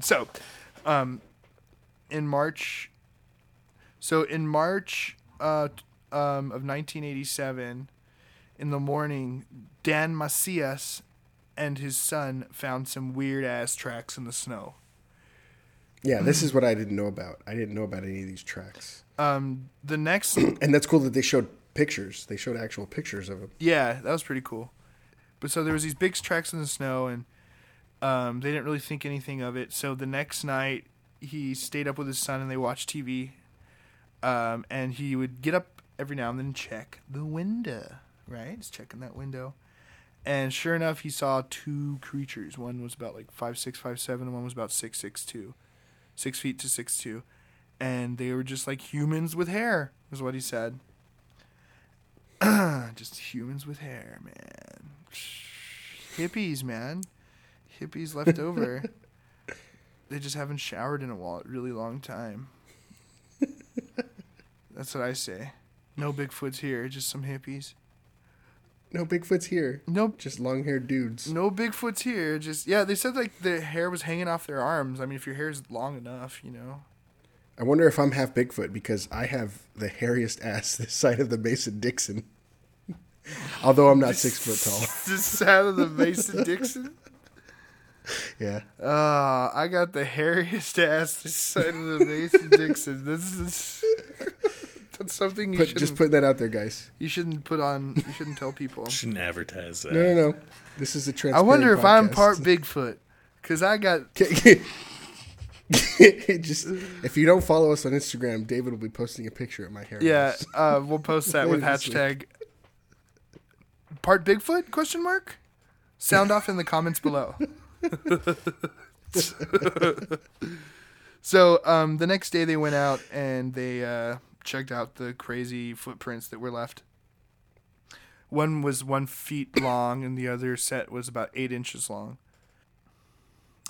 so um, in March, so in March uh, um, of 1987, in the morning, Dan Macias and his son found some weird ass tracks in the snow. Yeah, this is what I didn't know about. I didn't know about any of these tracks, Um, the next, and that's cool that they showed pictures. They showed actual pictures of them. yeah, that was pretty cool. But so there was these big tracks in the snow, and um, they didn't really think anything of it. So the next night, he stayed up with his son, and they watched TV. Um, and he would get up every now and then check the window. Right, he's checking that window, and sure enough, he saw two creatures. One was about like five six, five seven, and one was about six six two, six feet to six two, and they were just like humans with hair. Is what he said. just humans with hair, man. Hippies, man. Hippies left over. they just haven't showered in a wa- really long time. That's what I say. No Bigfoots here, just some hippies. No Bigfoot's here. Nope. Just long haired dudes. No Bigfoots here. Just yeah, they said like the hair was hanging off their arms. I mean, if your hair is long enough, you know. I wonder if I'm half Bigfoot because I have the hairiest ass this side of the Mason Dixon. Although I'm not six foot tall. This side of the Mason Dixon. Yeah. Uh, I got the hairiest ass this side of the Mason Dixon. This is that's something you Put, shouldn't just putting that out there, guys. you shouldn't put on. You shouldn't tell people. Shouldn't advertise that. No, no, no. This is a I transparent I wonder if I'm part Bigfoot because I got just if you don't follow us on Instagram, David will be posting a picture of my hair. yeah. Uh, we'll post that with Later this week. hashtag part Bigfoot question mark. Sound off in the comments below. so um, the next day they went out and they uh, checked out the crazy footprints that were left. One was one feet long and the other set was about eight inches long.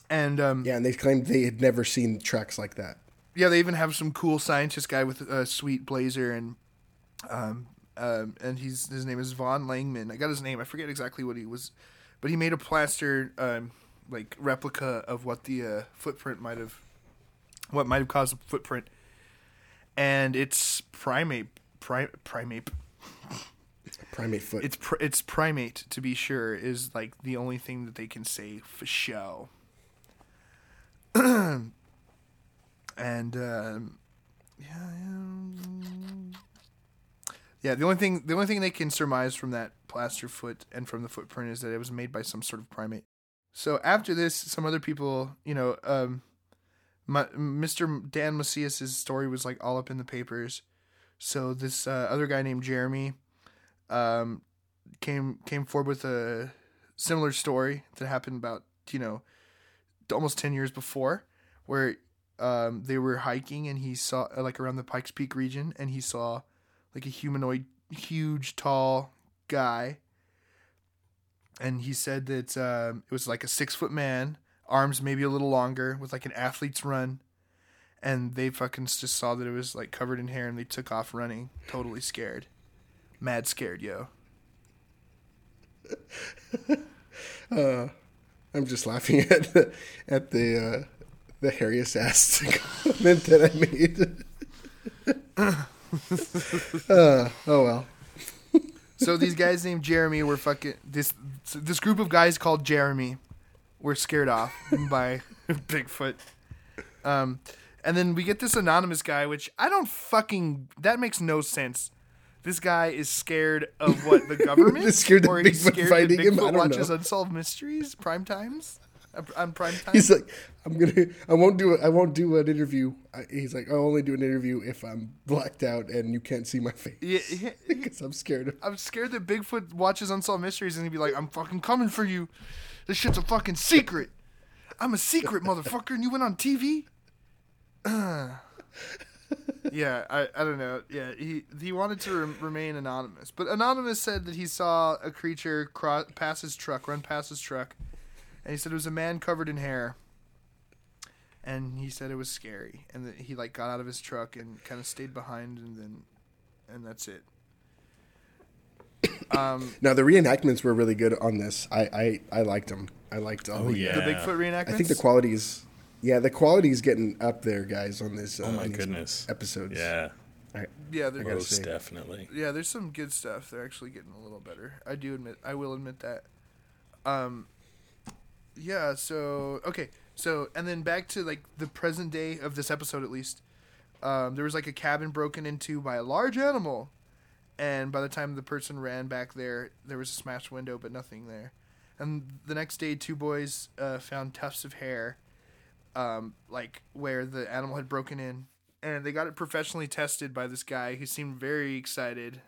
And um, Yeah, and they claimed they had never seen tracks like that. yeah, they even have some cool scientist guy with a sweet blazer and um, um and he's his name is Von Langman. I got his name. I forget exactly what he was, but he made a plaster um like replica of what the uh, footprint might have what might have caused the footprint. And it's primate pri- primate Primate foot. it's pr- it's primate to be sure is like the only thing that they can say for show. and um, yeah, yeah, yeah. The only thing the only thing they can surmise from that plaster foot and from the footprint is that it was made by some sort of primate. So after this, some other people, you know, um, my, Mr. Dan Macias's story was like all up in the papers. So this uh, other guy named Jeremy um, came came forward with a similar story that happened about you know almost 10 years before where um, they were hiking and he saw uh, like around the pikes peak region and he saw like a humanoid huge tall guy and he said that um, it was like a six foot man arms maybe a little longer with like an athlete's run. And they fucking just saw that it was like covered in hair and they took off running. Totally scared. Mad scared yo. I'm just laughing at the, at the uh, the hairiest ass comment that I made. uh, oh well. So these guys named Jeremy were fucking this this group of guys called Jeremy were scared off by Bigfoot. Um, and then we get this anonymous guy, which I don't fucking. That makes no sense. This guy is scared of what the government, is scared or he's Bigfoot scared fighting that him? Bigfoot I don't watches know. unsolved mysteries prime times Uh, on prime time. He's like, I'm gonna, I won't do it. I won't do an interview. I, he's like, I'll only do an interview if I'm blacked out and you can't see my face yeah, yeah, because I'm scared of. I'm scared that Bigfoot watches unsolved mysteries and he'd be like, "I'm fucking coming for you. This shit's a fucking secret. I'm a secret motherfucker, and you went on TV." Yeah, I, I don't know. Yeah, he he wanted to rem- remain anonymous, but anonymous said that he saw a creature cro- pass his truck, run past his truck, and he said it was a man covered in hair. And he said it was scary, and that he like got out of his truck and kind of stayed behind, and then, and that's it. Um, Now the reenactments were really good on this. I, I, I liked them. I liked all Oh, the. yeah. the Bigfoot reenactments. I think the quality is, yeah, the quality is getting up there, guys. On this. Uh, Oh my goodness. Episodes. Yeah, I, Yeah, they're gotta most say. definitely. yeah. There's some good stuff. They're actually getting a little better. I do admit. I will admit that. Um. Yeah. So okay. So and then back to like the present day of this episode at least. Um, there was like a cabin broken into by a large animal, and by the time the person ran back there, there was a smashed window, but nothing there. And the next day, two boys uh, found tufts of hair, um, like where the animal had broken in, and they got it professionally tested by this guy who seemed very excited.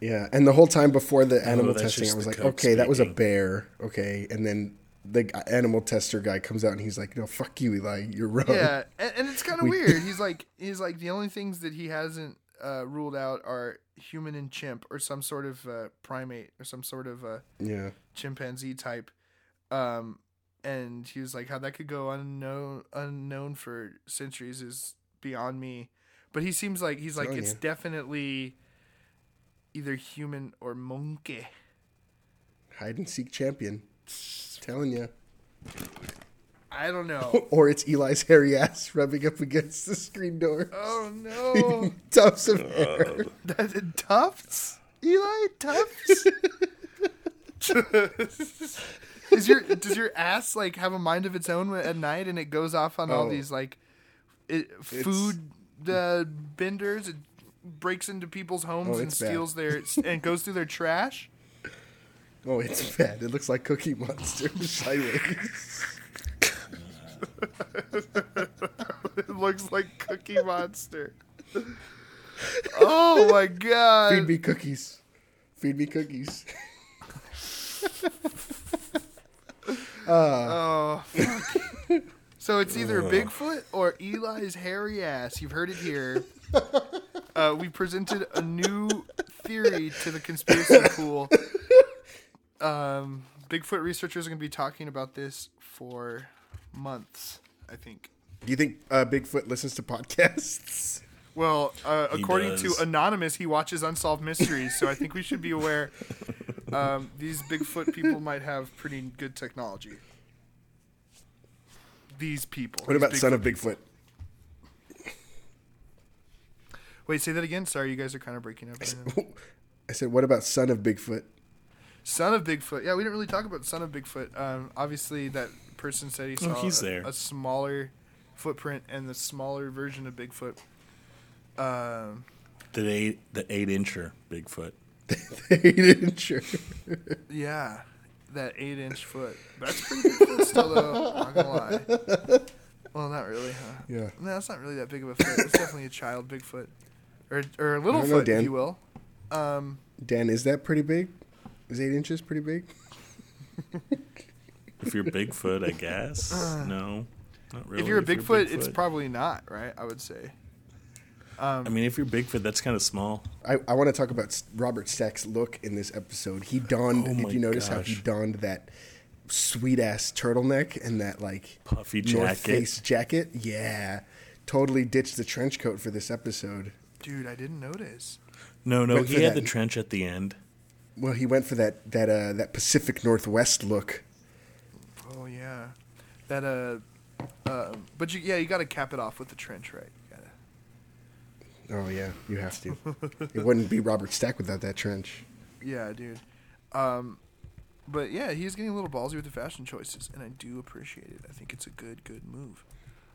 Yeah, and the whole time before the animal that's testing, I was like, coke okay, that was a bear. Okay, and then the animal tester guy comes out and he's like, no, fuck you, Eli, you're wrong. Yeah, and, and it's kind of We- weird. He's like, he's like the only things that he hasn't uh, ruled out are human and chimp, or some sort of uh, primate, or some sort of uh, yeah. chimpanzee type. Um, and he was like, how that could go unknown unknown for centuries is beyond me. But he seems like he's like Telling it's you. definitely either human or monkey. Hide and seek champion. Telling you. I don't know. Or it's Eli's hairy ass rubbing up against the screen door. oh no, Tufts of hair. That- tufts, Eli tufts. Is your does your ass like have a mind of its own at night and it goes off on all Oh. these like it, food uh, benders? It breaks into people's homes Oh, and it's bad. steals their and goes through their trash. Oh, it's bad. It looks like Cookie Monster sideways. It looks like Cookie Monster. Oh my god! Feed me cookies. Feed me cookies. Oh. fuck. so it's either Bigfoot or Eli's hairy ass. You've heard it here. Uh, we presented a new theory to the conspiracy pool. Um, Bigfoot researchers are going to be talking about this for months, I think. Do you think uh, Bigfoot listens to podcasts? Well, uh, according does. to Anonymous, he watches Unsolved Mysteries, so I think we should be aware um, these Bigfoot people might have pretty good technology. These people. What these about Son of Bigfoot? Wait, say that again. Sorry, you guys are kind of breaking up. right now. I said, what about Son of Bigfoot? Son of Bigfoot. Yeah, we didn't really talk about Son of Bigfoot. Um, obviously, that person said he Oh, saw he's a, there. a smaller footprint and the smaller version of Bigfoot. Um, The eight, the eight incher Bigfoot. Eight incher. yeah, that eight-inch foot. That's pretty big foot still, though. Not gonna lie. Well, not really, huh? Yeah. No, that's not really that big of a foot. It's definitely a child Bigfoot, or or a little I don't know, foot, if you will. Um, Dan, is that pretty big? Is eight inches pretty big? If you're Bigfoot, I guess. no, not really. Uh. if you're a Bigfoot, it's probably not, right? I would say. I mean, if you're Bigfoot, that's kind of small. I, I want to talk about S- Robert Stack's look in this episode. He donned. Oh did you notice how he gosh. donned that sweet ass turtleneck and that like Puffy North jacket. Face jacket? Yeah, totally ditched the trench coat for this episode. Dude, I didn't notice. No, no, Went he had that. the trench at the end. Well, he went for that that uh, that Pacific Northwest look. Oh yeah, that uh, uh but you yeah you got to cap it off with the trench, right? You gotta, Oh yeah, you have to. it wouldn't be Robert Stack without that trench. yeah, dude. Um, but yeah, he's getting a little ballsy with the fashion choices, and I do appreciate it. I think it's a good, good move.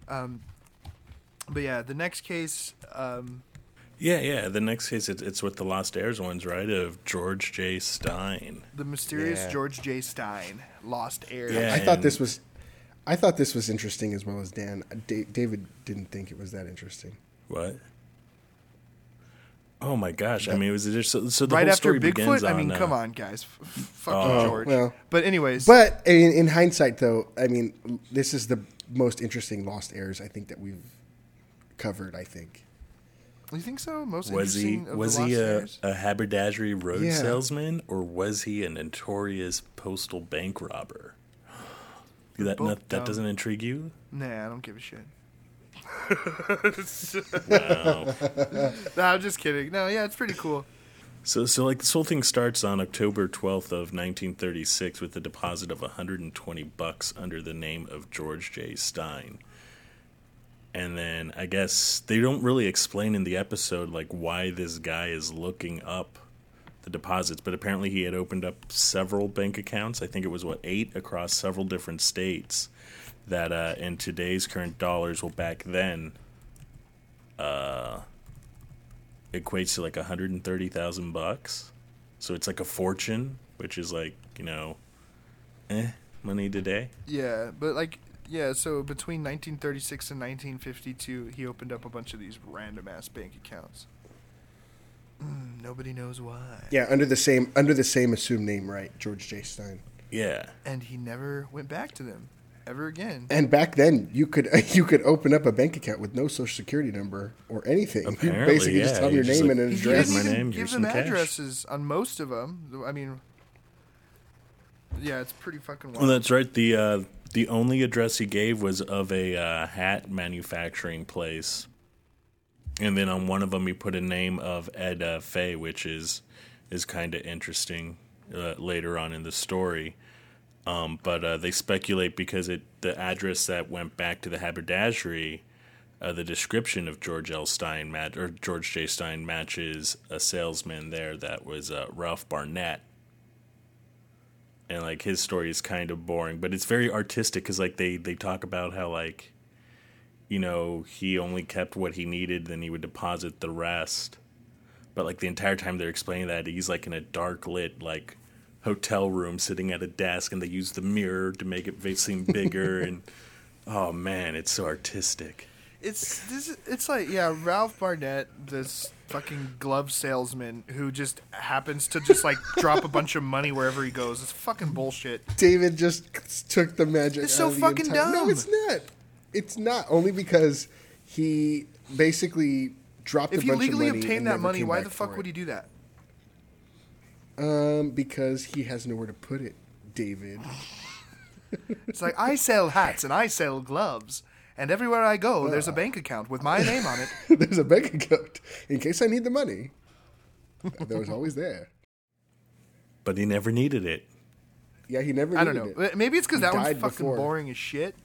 Um, but yeah, the next case, um, Yeah, yeah. The next case, it's, it's with the Lost Heirs ones, right? Of George J. Stein. the mysterious Yeah. George J. Stein, lost heir. Yeah. I thought this was, I thought this was interesting as well as Dan. Da- David didn't think it was that interesting. What? Oh my gosh! I mean, it was just so, so the right whole after story begins Bigfoot. I mean, uh, come on, guys, F- fucking Oh, George. well. but anyways, But in, in hindsight, though, I mean, this is the most interesting Lost Heirs I think that we've covered. I think. You think so? Most Was he was he a, a haberdashery road Yeah. salesman or was he a notorious postal bank robber? That not, that doesn't intrigue you? Nah, I don't give a shit. Wow. No, I'm just kidding. No, yeah, it's pretty cool. so so like this whole thing starts on October twelfth of nineteen thirty six with a deposit of hundred and twenty bucks under the name of George J. Stein. And then I guess they don't really explain in the episode like why this guy is looking up the deposits, but apparently he had opened up several bank accounts. I think it was what eight across several different states. That uh, in today's current dollars, well, back then, uh, equates to like hundred and thirty thousand bucks. So it's like a fortune, which is like you know, eh, money today. Yeah, but like, yeah. So between 1936 and 1952, he opened up a bunch of these random ass bank accounts. Mm, nobody knows why. Yeah, under the same under the same assumed name, right? George J. Stein. Yeah, And he never went back to them ever again. And back then, you could you could open up a bank account with no social security number or anything. you Apparently, basically just yeah. tell them your just name like- and an He address. didn't my even name, give them some cash. addresses on most of them. I mean, yeah, it's pretty fucking wild. well, that's right. The uh, the only address he gave was of a uh, hat manufacturing place, and then on one of them he put a name of Ed uh, Fay, which is is kind of interesting uh, later on in the story. Um, but uh, they speculate because it the address that went back to the haberdashery, uh, the description of George L. Stein mat or George J. Stein matches a salesman there that was uh, Ralph Barnett. And like his story is kind of boring, but it's very artistic because like they they talk about how like, you know, he only kept what he needed, then he would deposit the rest. But like the entire time they're explaining that he's like in a dark lit like hotel room sitting at a desk and they use the mirror to make it seem bigger and oh man it's so artistic It's this. It's like yeah, Ralph Barnett, this fucking glove salesman who just happens to just like drop a bunch of money wherever he goes. It's fucking bullshit. David just took the magic. It's so fucking entire- No, it's not. It's not only because he basically dropped If a bunch of money If he legally obtained that money, why the fuck would he do that? Um, because he has nowhere to put it, David. It's like I sell hats and I sell gloves, and everywhere I go, there's a uh, bank account with my name on it. There's a bank account in case I need the money. That was always there. but he never needed it Yeah, he never. I don't know. Uh, it. Maybe it's because that one's fucking before. boring as shit.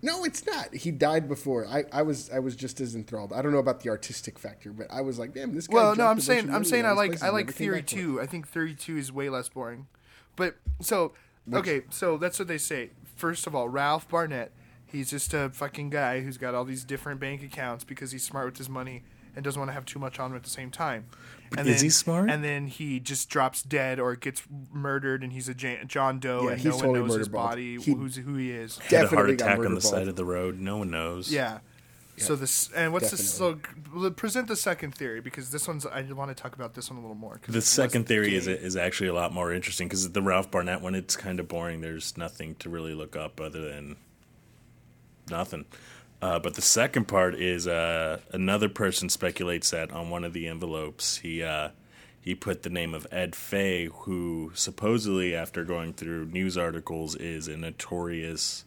No, it's not. He died before. I, I was I was just as enthralled. I don't know about the artistic factor, but I was like, damn, this guy. Well, no, dropped a I'm saying I'm saying I like I like theory back for it. two. I think theory two is way less boring. But so okay, so that's what they say. First of all, Ralph Barnett, he's just a fucking guy who's got all these different bank accounts because he's smart with his money and doesn't want to have too much on him at the same time. And is then, he smart? And then he just drops dead or gets murdered, and he's a Ja- John Doe, Yeah, and he's no one totally knows his murderballed. body, He- who's who he is. had a heart Definitely got attack on the murderballed. side of the road no one knows Yeah. So this and what's this? So present the second theory because this one's I want to talk about this one a little more. The second theory is is actually a lot more interesting because the Ralph Barnett one it's kind of boring. There's nothing to really look up other than nothing. Uh, but the second part is uh, another person speculates that on one of the envelopes he uh, he put the name of Ed Fay, who supposedly after going through news articles is a notorious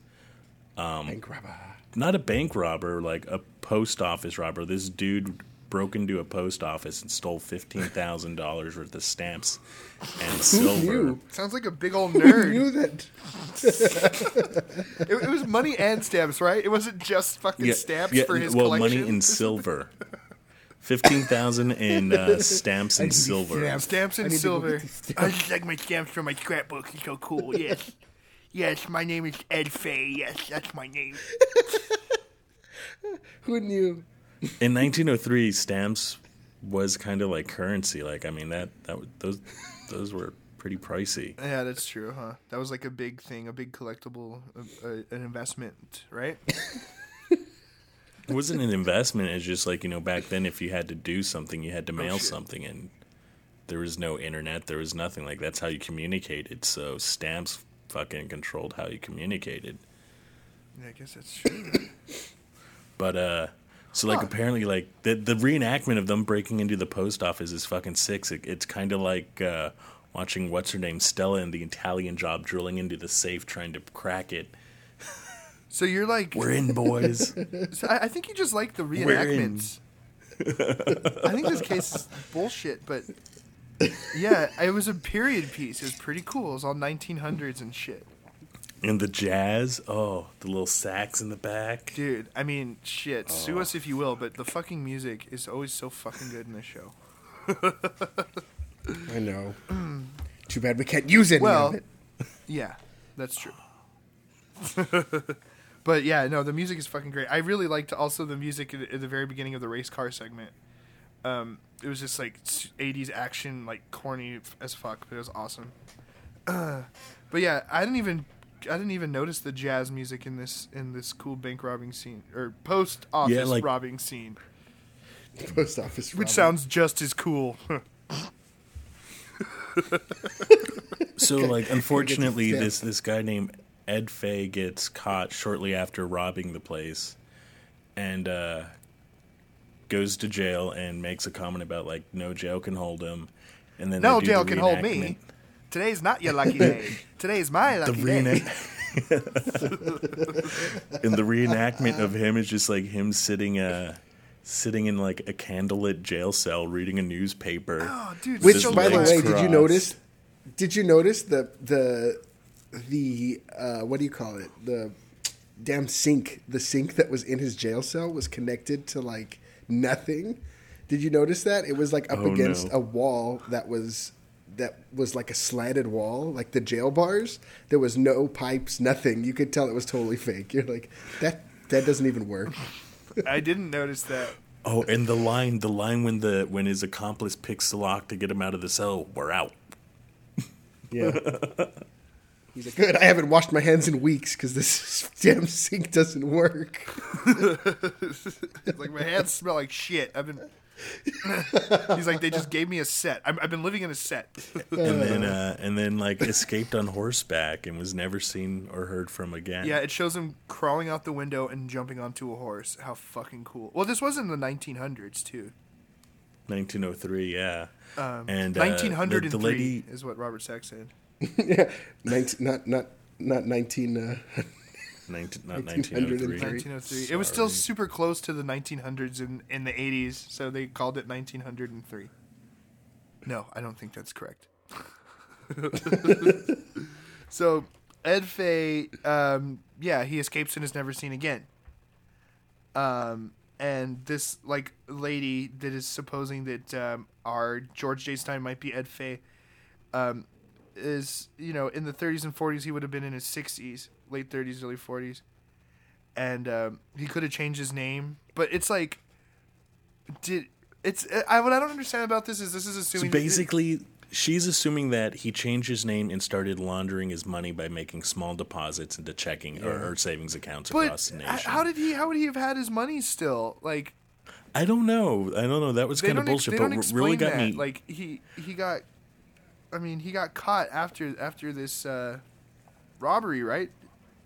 Bank robber. not a bank robber, like a post office robber. This dude broke into a post office and stole fifteen thousand dollars worth of stamps and silver. knew? Sounds like a big old Who nerd. knew that? it, it was money and stamps, right? It wasn't just fucking stamps for his well, collection. money in silver. Fifteen thousand in uh, stamps and silver. Stamps I and need to go silver. stamps. I just like my stamps from my scrapbook. It's so cool. Yes. Yes, my name is Ed Fay. Yes, that's my name. Who knew? In 1903, stamps was kind of like currency. Like, I mean that that those those were pretty pricey. Yeah, that's true, huh? That was like a big thing, a big collectible, uh, an investment, right? It wasn't an investment. It's just like you know back then, if you had to do something, you had to mail shit. something, and there was no internet. There was nothing like that's how you communicated. So stamps fucking controlled how you communicated. Yeah, I guess that's true. But uh so like apparently like the the reenactment of them breaking into the post office is fucking sick. It, it's kind of like uh watching what's her name Stella in the Italian job drilling into the safe trying to crack it. so you're like, We're in, boys. so I, I think you just like the reenactments. I think this case is bullshit, but yeah, it was a period piece. It was pretty cool. It was all 1900s and shit. And the jazz, oh, the little sax in the back. Dude, I mean, shit. Sue Oh. us if you will, but the fucking music is always so fucking good in this show. I know. Too bad we can't use any Well, of it. Yeah, that's true. but yeah, no, the music is fucking great. I really liked also the music at, at the very beginning of the race car segment. Um, it was just like 80s action, like corny as fuck, but it was awesome. Uh, but yeah, I didn't even I didn't even notice the jazz music in this in this cool bank robbing scene or post office like- robbing scene, Post office. which robbery. sounds just as cool. So like unfortunately this this guy named Ed Fay gets caught shortly after robbing the place and uh goes to jail and makes a comment about like no jail can hold him and then no jail the can hold me. Today's not your lucky day. Today's my the lucky day. reenact- and the reenactment of him is just like him sitting uh sitting in like a candlelit jail cell reading a newspaper. Oh, dude, Which, by the legs way, did you notice? Did you notice the the the uh, what do you call it? The damn sink. The sink that was in his jail cell was connected to like nothing. Did you notice that? It was like up Oh, against no. a wall that was that was like a slanted wall, like the jail bars. There was no pipes, nothing. You could tell it was totally fake. You're like that. That doesn't even work. I didn't notice that. Oh, and the line the line when the when his accomplice picks the lock to get him out of the cell, we're out. Yeah. He's like, good. I haven't washed my hands in weeks because this damn sink doesn't work. It's like my hands smell like shit. I've been. He's like, they just gave me a set. I'm, I've been living in a set. and then uh, and then like escaped on horseback and was never seen or heard from again. yeah, it shows him crawling out the window and jumping onto a horse. How fucking cool! Well, this was in the 1900s too. 1903. Yeah, Um, and uh, 1903 the, the lady. is what Robert Stack said. yeah, 19, not not not nineteen. Uh, 19, not 1903. 1903. 1903. It was still super close to the 1900s in, in the 80s, so they called it 1903. No, I don't think that's correct. so Ed Fay, um, yeah, he escapes and is never seen again. Um, and this like lady that is supposing that um, our George J. Stein might be Ed Fay, um, is you know in the 30s and 40s he would have been in his 60s, late 30s, early 40s, and um, he could have changed his name. But it's like, did it's I what I don't understand about this is this is assuming So basically, she's assuming that he changed his name and started laundering his money by making small deposits into checking or, or savings accounts But across the nation. how did he? How would he have had his money still? Like I don't know. I don't know. That was kind of bullshit. but really got that. me. Like he he got. I mean, he got caught after after this uh, robbery, right?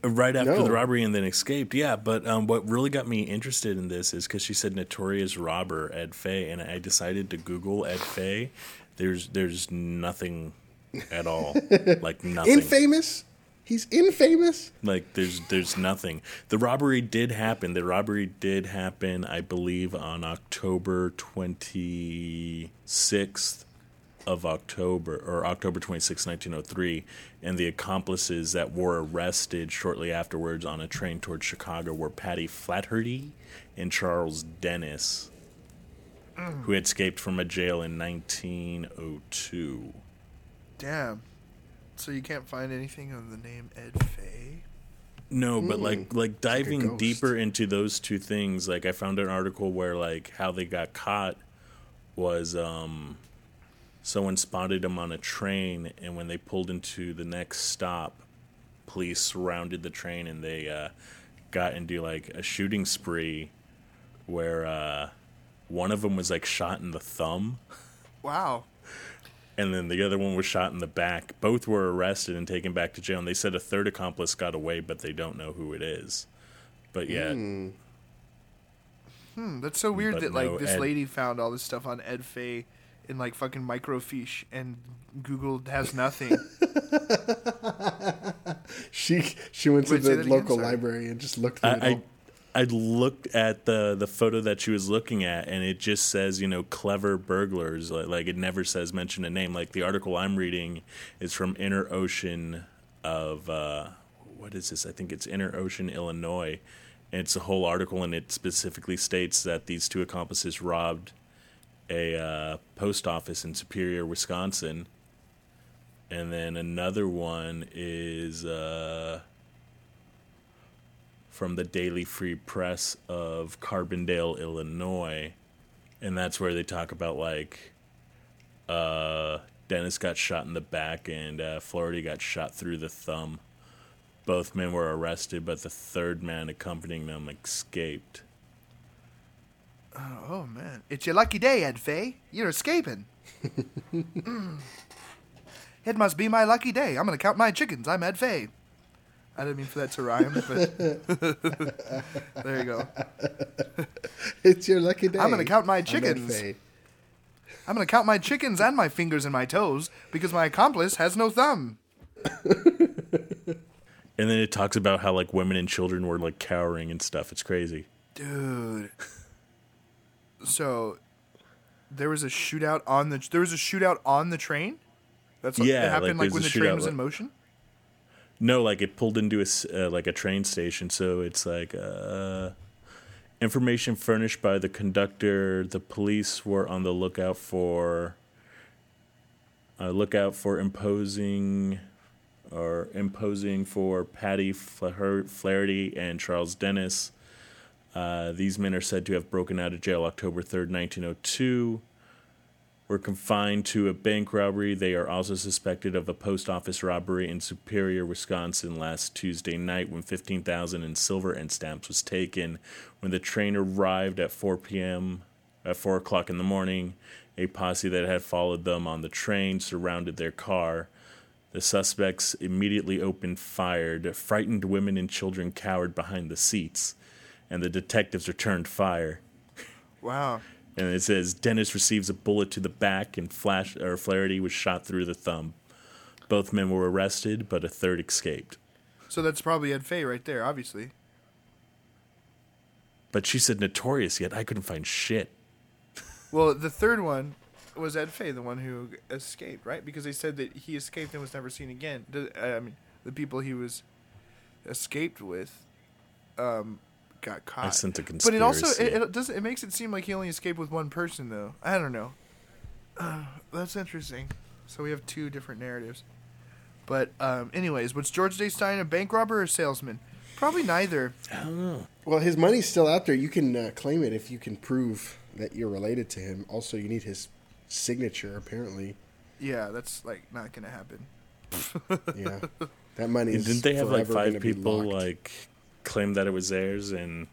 right after No. the robbery and then escaped. Yeah, but um, what really got me interested in this is because she said notorious robber Ed Fay, and I decided to Google Ed Fay. There's there's nothing at all, like nothing. infamous. He's infamous. Like there's there's nothing. The robbery did happen. The robbery did happen, I believe, on October twenty sixth of October or October 26, 1903, and the accomplices that were arrested shortly afterwards on a train towards Chicago were Patty Flaherty and Charles Dennis. who had escaped from a jail in 1902. Damn. So you can't find anything of the name Ed Fay? No, but like like diving ghost. deeper into those two things, like I found an article where like how they got caught was um someone spotted them on a train and when they pulled into the next stop, police surrounded the train and they uh got into like a shooting spree where uh one of them was like shot in the thumb Wow. and then the other one was shot in the back. Both were arrested and taken back to jail. And they said a third accomplice got away, but they don't know who it is. But yeah, Hmm, that's so weird that like this Ed- lady found all this stuff on Ed Fay in like fucking microfiche and Google has nothing. She she went to Wait, say the that again? local library and just looked through it I, all. I I looked at the the photo that she was looking at, and it just says you know clever burglars. Like, like it never says mention a name. Like the article I'm reading is from Inner Ocean of uh, what is this? I think it's Inner Ocean, Illinois. And it's a whole article, and it specifically states that these two accomplices robbed a uh, post office in Superior, Wisconsin. And then another one is uh, from the Daily Free Press of Carbondale, Illinois. And that's where they talk about like uh, Dennis got shot in the back and uh, Flaherty got shot through the thumb. Both men were arrested, but the third man accompanying them escaped. Oh man, it's your lucky day, Ed Fay. You're escaping. Mm. It must be my lucky day. I'm gonna count my chickens. I'm Ed Fay. I didn't mean for that to rhyme, but there you go. It's your lucky day. I'm gonna count my I'm chickens. I'm gonna count my chickens and my fingers and my toes because my accomplice has no thumb. And then it talks about how like women and children were like cowering and stuff. It's crazy. Dude. So there was a shootout on the there was a shootout on the train? That's what Yeah, that happened like, like, when the train was in motion? No, like it pulled into a uh, like a train station, so it's like uh, information furnished by the conductor. The police were on the lookout for uh, lookout for imposing or imposing for Patty Flaherty and Charles Dennis. Uh, these men are said to have broken out of jail October third, nineteen oh two were confined to a bank robbery. They are also suspected of a post office robbery in Superior, Wisconsin last Tuesday night when 15,000 in silver and stamps was taken. When the train arrived at 4 p.m. at 4 o'clock in the morning, a posse that had followed them on the train surrounded their car. The suspects immediately opened fire. Frightened women and children cowered behind the seats, and the detectives returned fire Wow. and it says Dennis receives a bullet to the back and Flash or Flaherty was shot through the thumb. Both men were arrested, but a third escaped. So that's probably Ed Fay right there, obviously. But she said notorious, yet I couldn't find shit. Well, the third one was Ed Fay, the one who escaped, right? Because they said that he escaped and was never seen again. I mean, the people he was escaped with um, got caught. I sent a But it also it, it does it makes it seem like he only escaped with one person though. I don't know. Uh, that's interesting. So we have two different narratives. But um, anyways, was George Day Stein a bank robber or salesman? Probably neither. I don't know. Well, his money's still out there. You can uh, claim it if you can prove that you're related to him. Also, you need his signature. Apparently, Yeah, that's like not gonna happen. yeah, that money. And didn't they have like forever five people like claim that it was theirs and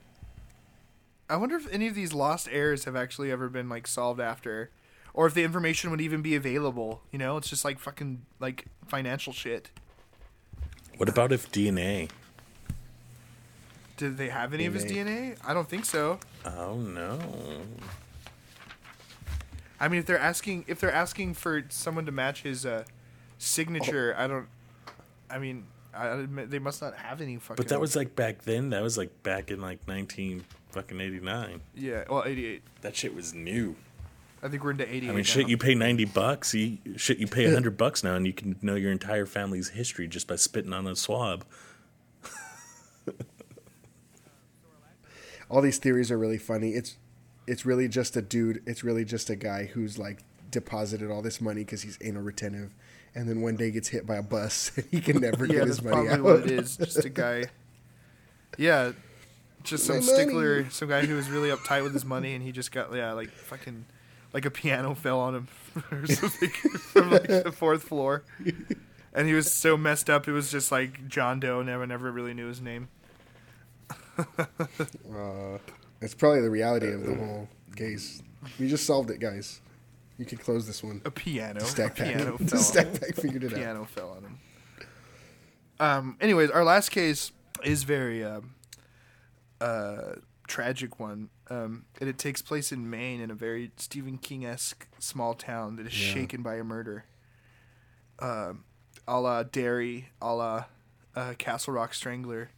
I wonder if any of these lost heirs have actually ever been like solved after, or if the information would even be available. You know, it's just like fucking like financial shit. what about if DNA? Did they have any of his DNA. DNA? I don't think so. Oh no. I mean, if they're asking if they're asking for someone to match his uh, signature, I don't. I mean, I, admit they must not have any fucking. But that was like back then. That was like back in like nineteen fucking eighty nine. yeah. Well, eighty-eight. That shit was new. I think we're into eighty-eight. I mean, now. shit, you pay ninety bucks. You, shit, you pay hundred bucks now, and you can know your entire family's history just by spitting on a swab. all these theories are really funny. It's it's really just a dude. It's really just a guy who's like deposited all this money because he's anal retentive, and then one day gets hit by a bus and he can never yeah, get his money out. what it is. Just a guy. Yeah, just some stickler, some guy who was really uptight with his money, and he just got yeah, like fucking, like a piano fell on him or something from like the fourth floor, and he was so messed up. It was just like John Doe. Never, never really knew his name. Uh, it's probably the reality of the whole case. We just solved it, guys. You can close this one. A piano. Stack a pack. piano fell on stack him. pack figured it out. piano fell on him. Um. Anyways, our last case is very um, uh, tragic one. Um, and it takes place in Maine in a very Stephen King esque small town that is Yeah. shaken by a murder. Um, a la Derry, a la uh, Castle Rock Strangler,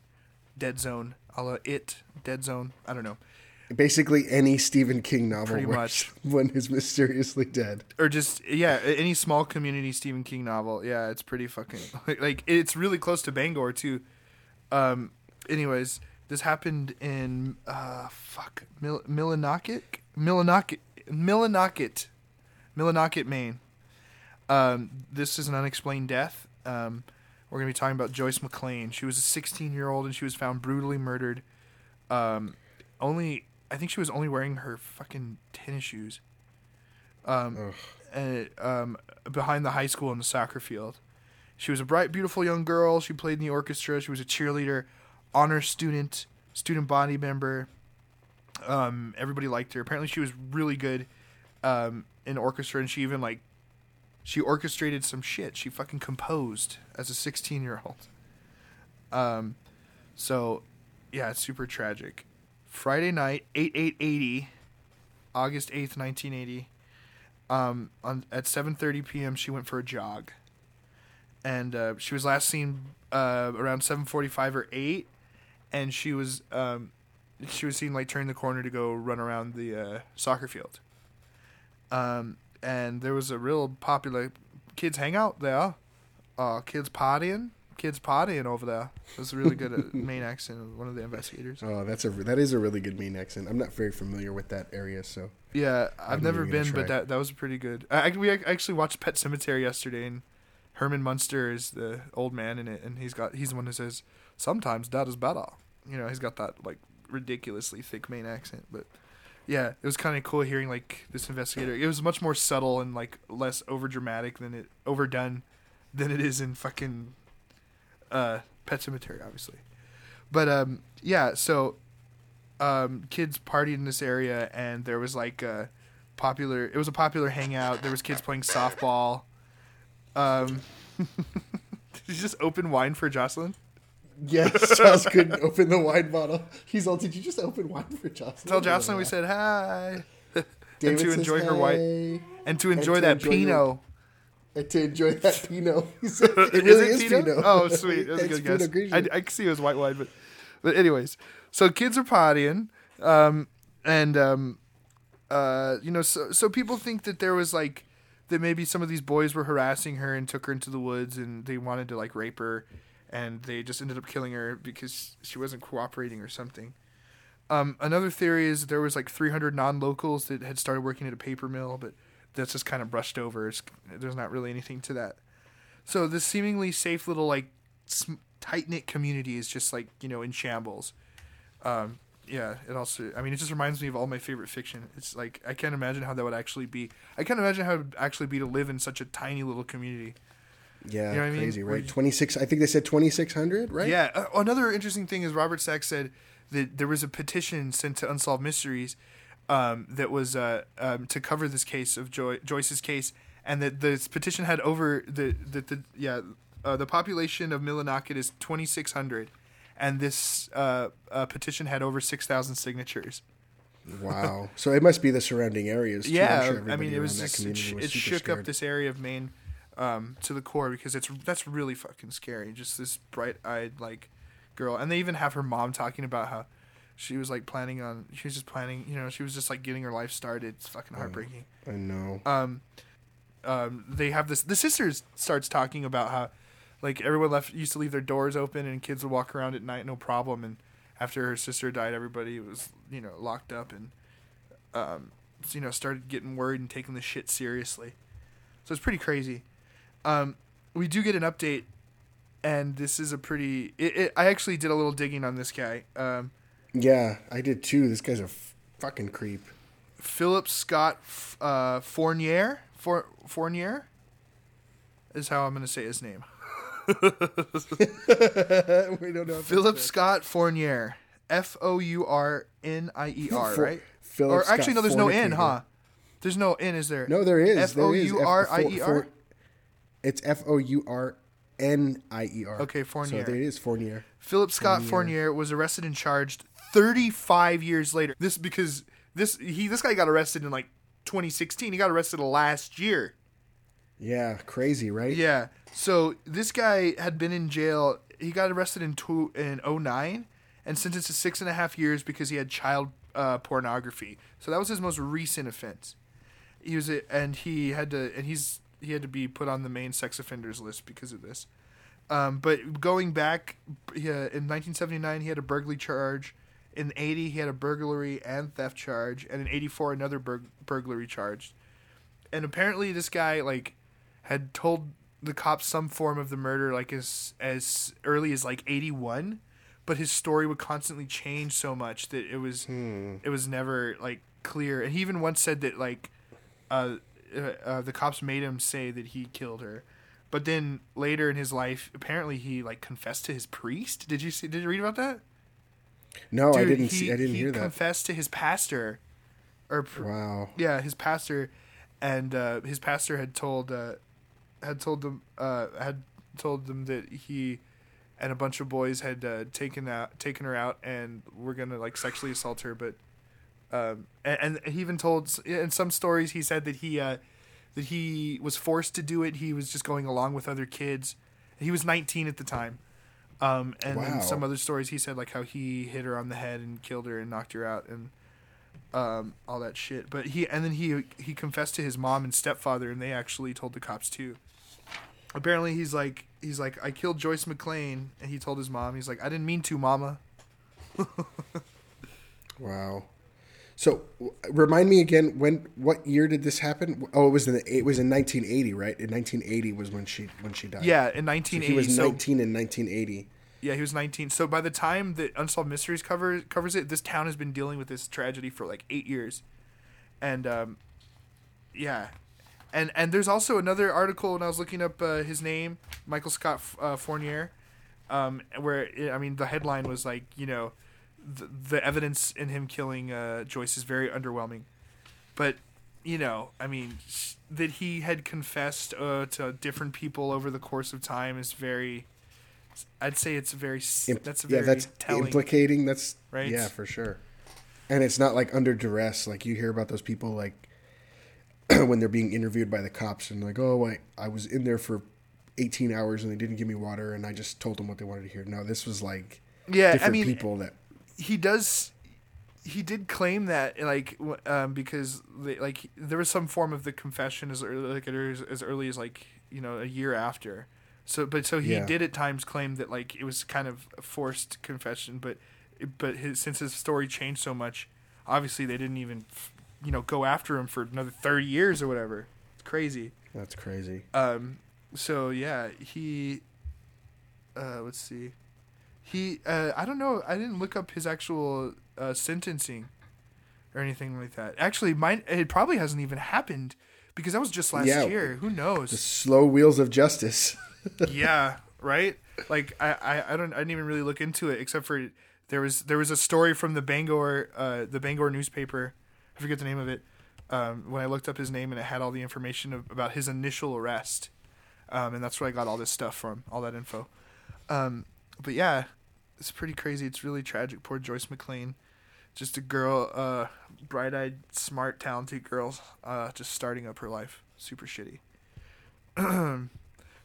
Dead Zone, a la It, Dead Zone. I don't know. Basically, any Stephen King novel Pretty much. one is mysteriously dead. or just yeah any small community stephen king novel. Yeah it's pretty fucking like it's really close to bangor too. Um anyways this happened in uh fuck Mil- millinocket? Millinocket millinocket. Millinocket maine. Um this is an unexplained death. Um we're gonna be talking about joyce mclayne. She was a 16 year old and she was found brutally murdered. Um only i think she was only wearing her fucking tennis shoes um, and, um, behind the high school in the soccer field. She was a bright, beautiful young girl. She played in the orchestra. She was a cheerleader, honor student, student body member. Um, everybody liked her. Apparently, she was really good um, in orchestra, and she even like she orchestrated some shit. She fucking composed as a 16 year old. Um, so yeah, it's super tragic. Friday night, 8 8 80, August 8th, 1980 um, on at 7:30 p.m. she went for a jog, and uh, she was last seen uh, around 7:45 or 8, and she was um, she was seen like turning the corner to go run around the uh, soccer field. Um, and there was a real popular kids hangout there, uh, kids partying, kids partying over there. Was a really good uh, Maine accent of one of the investigators. Oh, that's a that is a really good Maine accent. I'm not very familiar with that area, so Yeah, I've never been, but that that was pretty good. I, I- we actually watched Pet Sematary yesterday, and Herman Munster is the old man in it, and he's got he's the one who says sometimes that is better. You know, he's got that like ridiculously thick Maine accent, but yeah, it was kind of cool hearing like this investigator. It was much more subtle and like less over dramatic than it overdone than it is in fucking uh, Pet Sematary, obviously. But um, yeah, so um, kids partied in this area, and there was like a popular. It was a popular hangout. There was kids playing softball. Um, did you just open wine for Jocelyn? yes, Joss couldn't open the wine bottle. He's all, did you just open wine for Jocelyn? Tell Jocelyn we said hi, and to enjoy her white "Hey," and to enjoy to that enjoy Pinot. your- and to enjoy that Pinot. Said, it Is really it is Pinot? Pinot. Oh, sweet. That's a good guess. I can see it was white wine, but but anyways, so kids are partying, um, and um, uh, you know, so so people think that there was like that maybe some of these boys were harassing her and took her into the woods and they wanted to like rape her, and they just ended up killing her because she wasn't cooperating or something. Um, another theory is there was like 300 non-locals that had started working at a paper mill, but that's just kind of brushed over. It's, there's not really anything to that. So this seemingly safe little like tight knit community is just like you know in shambles. Um, yeah, it also. I mean, it just reminds me of all my favorite fiction. It's like I can't imagine how that would actually be. I can't imagine how it would actually be to live in such a tiny little community. Yeah, You know what I mean? crazy, right? 26, I think they said 2,600, right? Yeah. Uh, another interesting thing is Robert Stack said that there was a petition sent to Unsolved Mysteries um, that was uh, um, to cover this case of Joy- Joyce's case, and that this petition had over the that the yeah uh, the population of Millinocket is twenty six hundred, and this uh, uh, petition had over six thousand signatures. Wow. So it must be the surrounding areas. Too. I'm Yeah, sure I mean, it was just it, sh- it shook up this area of Maine um, to the core because it's that's really fucking scary. Just this bright eyed like girl, and they even have her mom talking about how she was like planning on she was just planning, you know, she was just like getting her life started. It's fucking heartbreaking. I know. Um, um, they have this. The sisters starts talking about how like everyone left used to leave their doors open and kids would walk around at night no problem, and after her sister died, everybody was you know locked up and um, you know, started getting worried and taking the shit seriously. So it's pretty crazy. Um, we do get an update, and this is a pretty. It, it, I actually did a little digging on this guy. Um, Yeah, I did too. This guy's a f- fucking creep. Philip Scott F- uh, Fournier. For, Fournier is how I'm going to say his name. we don't know. Philip Scott Fournier. F O U R N I E R, right? Philip or Scott actually, no, there's no N, huh? There's no N, is there? No, there is. F O. U R I E R. It's F O U R N I E R. Okay, Fournier. So there it is, Fournier. Philip Scott Fournier was arrested and charged 35 years later. This because this he this guy got arrested in like 2016. He got arrested last year. Yeah, crazy, right? Yeah. So this guy had been in jail. He got arrested in two, in 09 and sentenced to six and a half years because he had child uh, pornography. So that was his most recent offense. He was a, and he had to and he's he had to be put on the Maine sex offenders list because of this. Um, but going back uh, in 1979, he had a burglary charge. In 80, he had a burglary and theft charge, and in 84, another burg- burglary charge. And apparently, this guy like had told the cops some form of the murder like as as early as like 81 but his story would constantly change so much that it was it was never like clear. And he even once said that like uh, uh, uh the cops made him say that he killed her. But then later in his life apparently he like confessed to his priest. Did you see did you read about that No, I didn't he, see. I didn't he hear that. confessed to his pastor or Wow. yeah, his pastor, and uh, his pastor had told uh, had told them uh, had told them that he and a bunch of boys had uh, taken out taken her out and were gonna like sexually assault her, but um, and, and he even told in some stories he said that he uh, that he was forced to do it. He was just going along with other kids. He was 19 at the time. Um, and Wow. then some other stories he said like how he hit her on the head and killed her and knocked her out and um, all that shit. But he and then he he confessed to his mom and stepfather, and they actually told the cops too. Apparently, he's like he's like I killed Joyce McLayne, and he told his mom he's like I didn't mean to, mama. Wow. So, remind me again when what year did this happen? Oh, it was in the, it was in 1980, right? In 1980 was when she when she died. Yeah, in So 1980. he was so- 19 in 1980. Yeah, he was 19. So by the time that Unsolved Mysteries cover, covers it, this town has been dealing with this tragedy for like eight years, and um, yeah, and and there's also another article when I was looking up uh, his name, Michael Scott uh, Fournier, um, where I mean the headline was like you know, the, the evidence in him killing uh, Joyce is very underwhelming, but you know, I mean that he had confessed uh, to different people over the course of time is very. I'd say it's very. that's a yeah, that's telling. implicating. That's Right? Yeah, for sure. And it's not like under duress. Like you hear about those people like when they're being interviewed by the cops and like, oh, I I was in there for 18 hours and they didn't give me water and I just told them what they wanted to hear. No, this was like yeah, different I mean, people that he does. He did claim that, like, um, because they, like there was some form of the confession as early, like as, as early as like you know a year after. So, but so he Yeah. did at times claim that like it was kind of a forced confession, but but his, since his story changed so much, obviously they didn't even you know go after him for another thirty years or whatever. It's crazy. that's crazy. Um, so yeah, he. Uh, let's see. He. Uh, I don't know. I didn't look up his actual uh, sentencing, or anything like that. Actually, mine. It probably hasn't even happened because that was just last Yeah. year. Who knows? The slow wheels of justice. yeah. Right. Like I, I. I don't. I didn't even really look into it except for there was there was a story from the Bangor uh the Bangor newspaper. I forget the name of it. Um, when I looked up his name and it had all the information of, about his initial arrest, um, and that's where I got all this stuff from, all that info. Um, but yeah, it's pretty crazy. It's really tragic. Poor Joyce McLayne, just a girl, uh, bright-eyed, smart, talented girl, uh, just starting up her life. Super shitty. but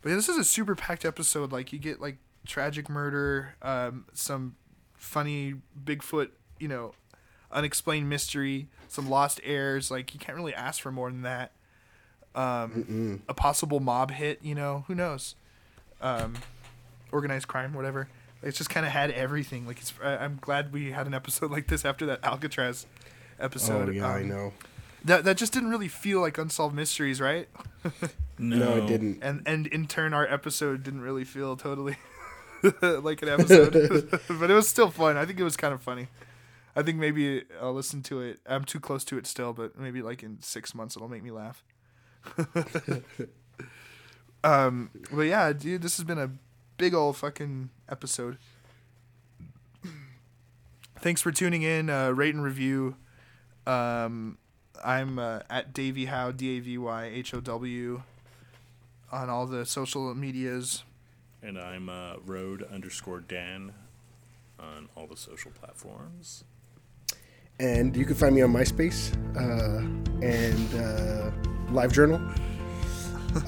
yeah, this is a super packed episode. Like you get like tragic murder, um, some funny Bigfoot, you know, unexplained mystery, some lost heirs. Like you can't really ask for more than that. Um, a possible mob hit. You know, who knows? Um, organized crime, whatever. It's just kind of had everything. Like it's. I- I'm glad we had an episode like this after that Alcatraz episode. Oh yeah, I Um, know. That that just didn't really feel like unsolved mysteries, right? No, No, it didn't. And and in turn, our episode didn't really feel totally like an episode, but it was still fun. I think it was kind of funny. I think maybe I'll listen to it. I'm too close to it still, but maybe like in six months it'll make me laugh. um, but yeah, dude, this has been a big old fucking episode. Thanks for tuning in. Uh, rate and review. Um, I'm uh, at Davy How D A V Y H O W on all the social medias. And I'm uh, road underscore Dan on all the social platforms. And you can find me on MySpace uh, and uh, LiveJournal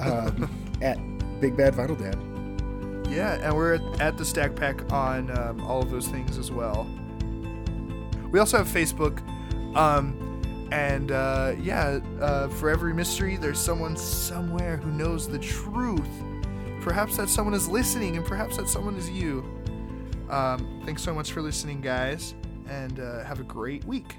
um, at Big Bad Vinyl Dad. Yeah, and we're at, the Stack Pack on um, all of those things as well. We also have Facebook. Um, and uh, yeah, uh, for every mystery, there's someone somewhere who knows the truth. Perhaps that someone is listening, and perhaps that someone is you. Um, thanks so much for listening, guys, and uh, have a great week.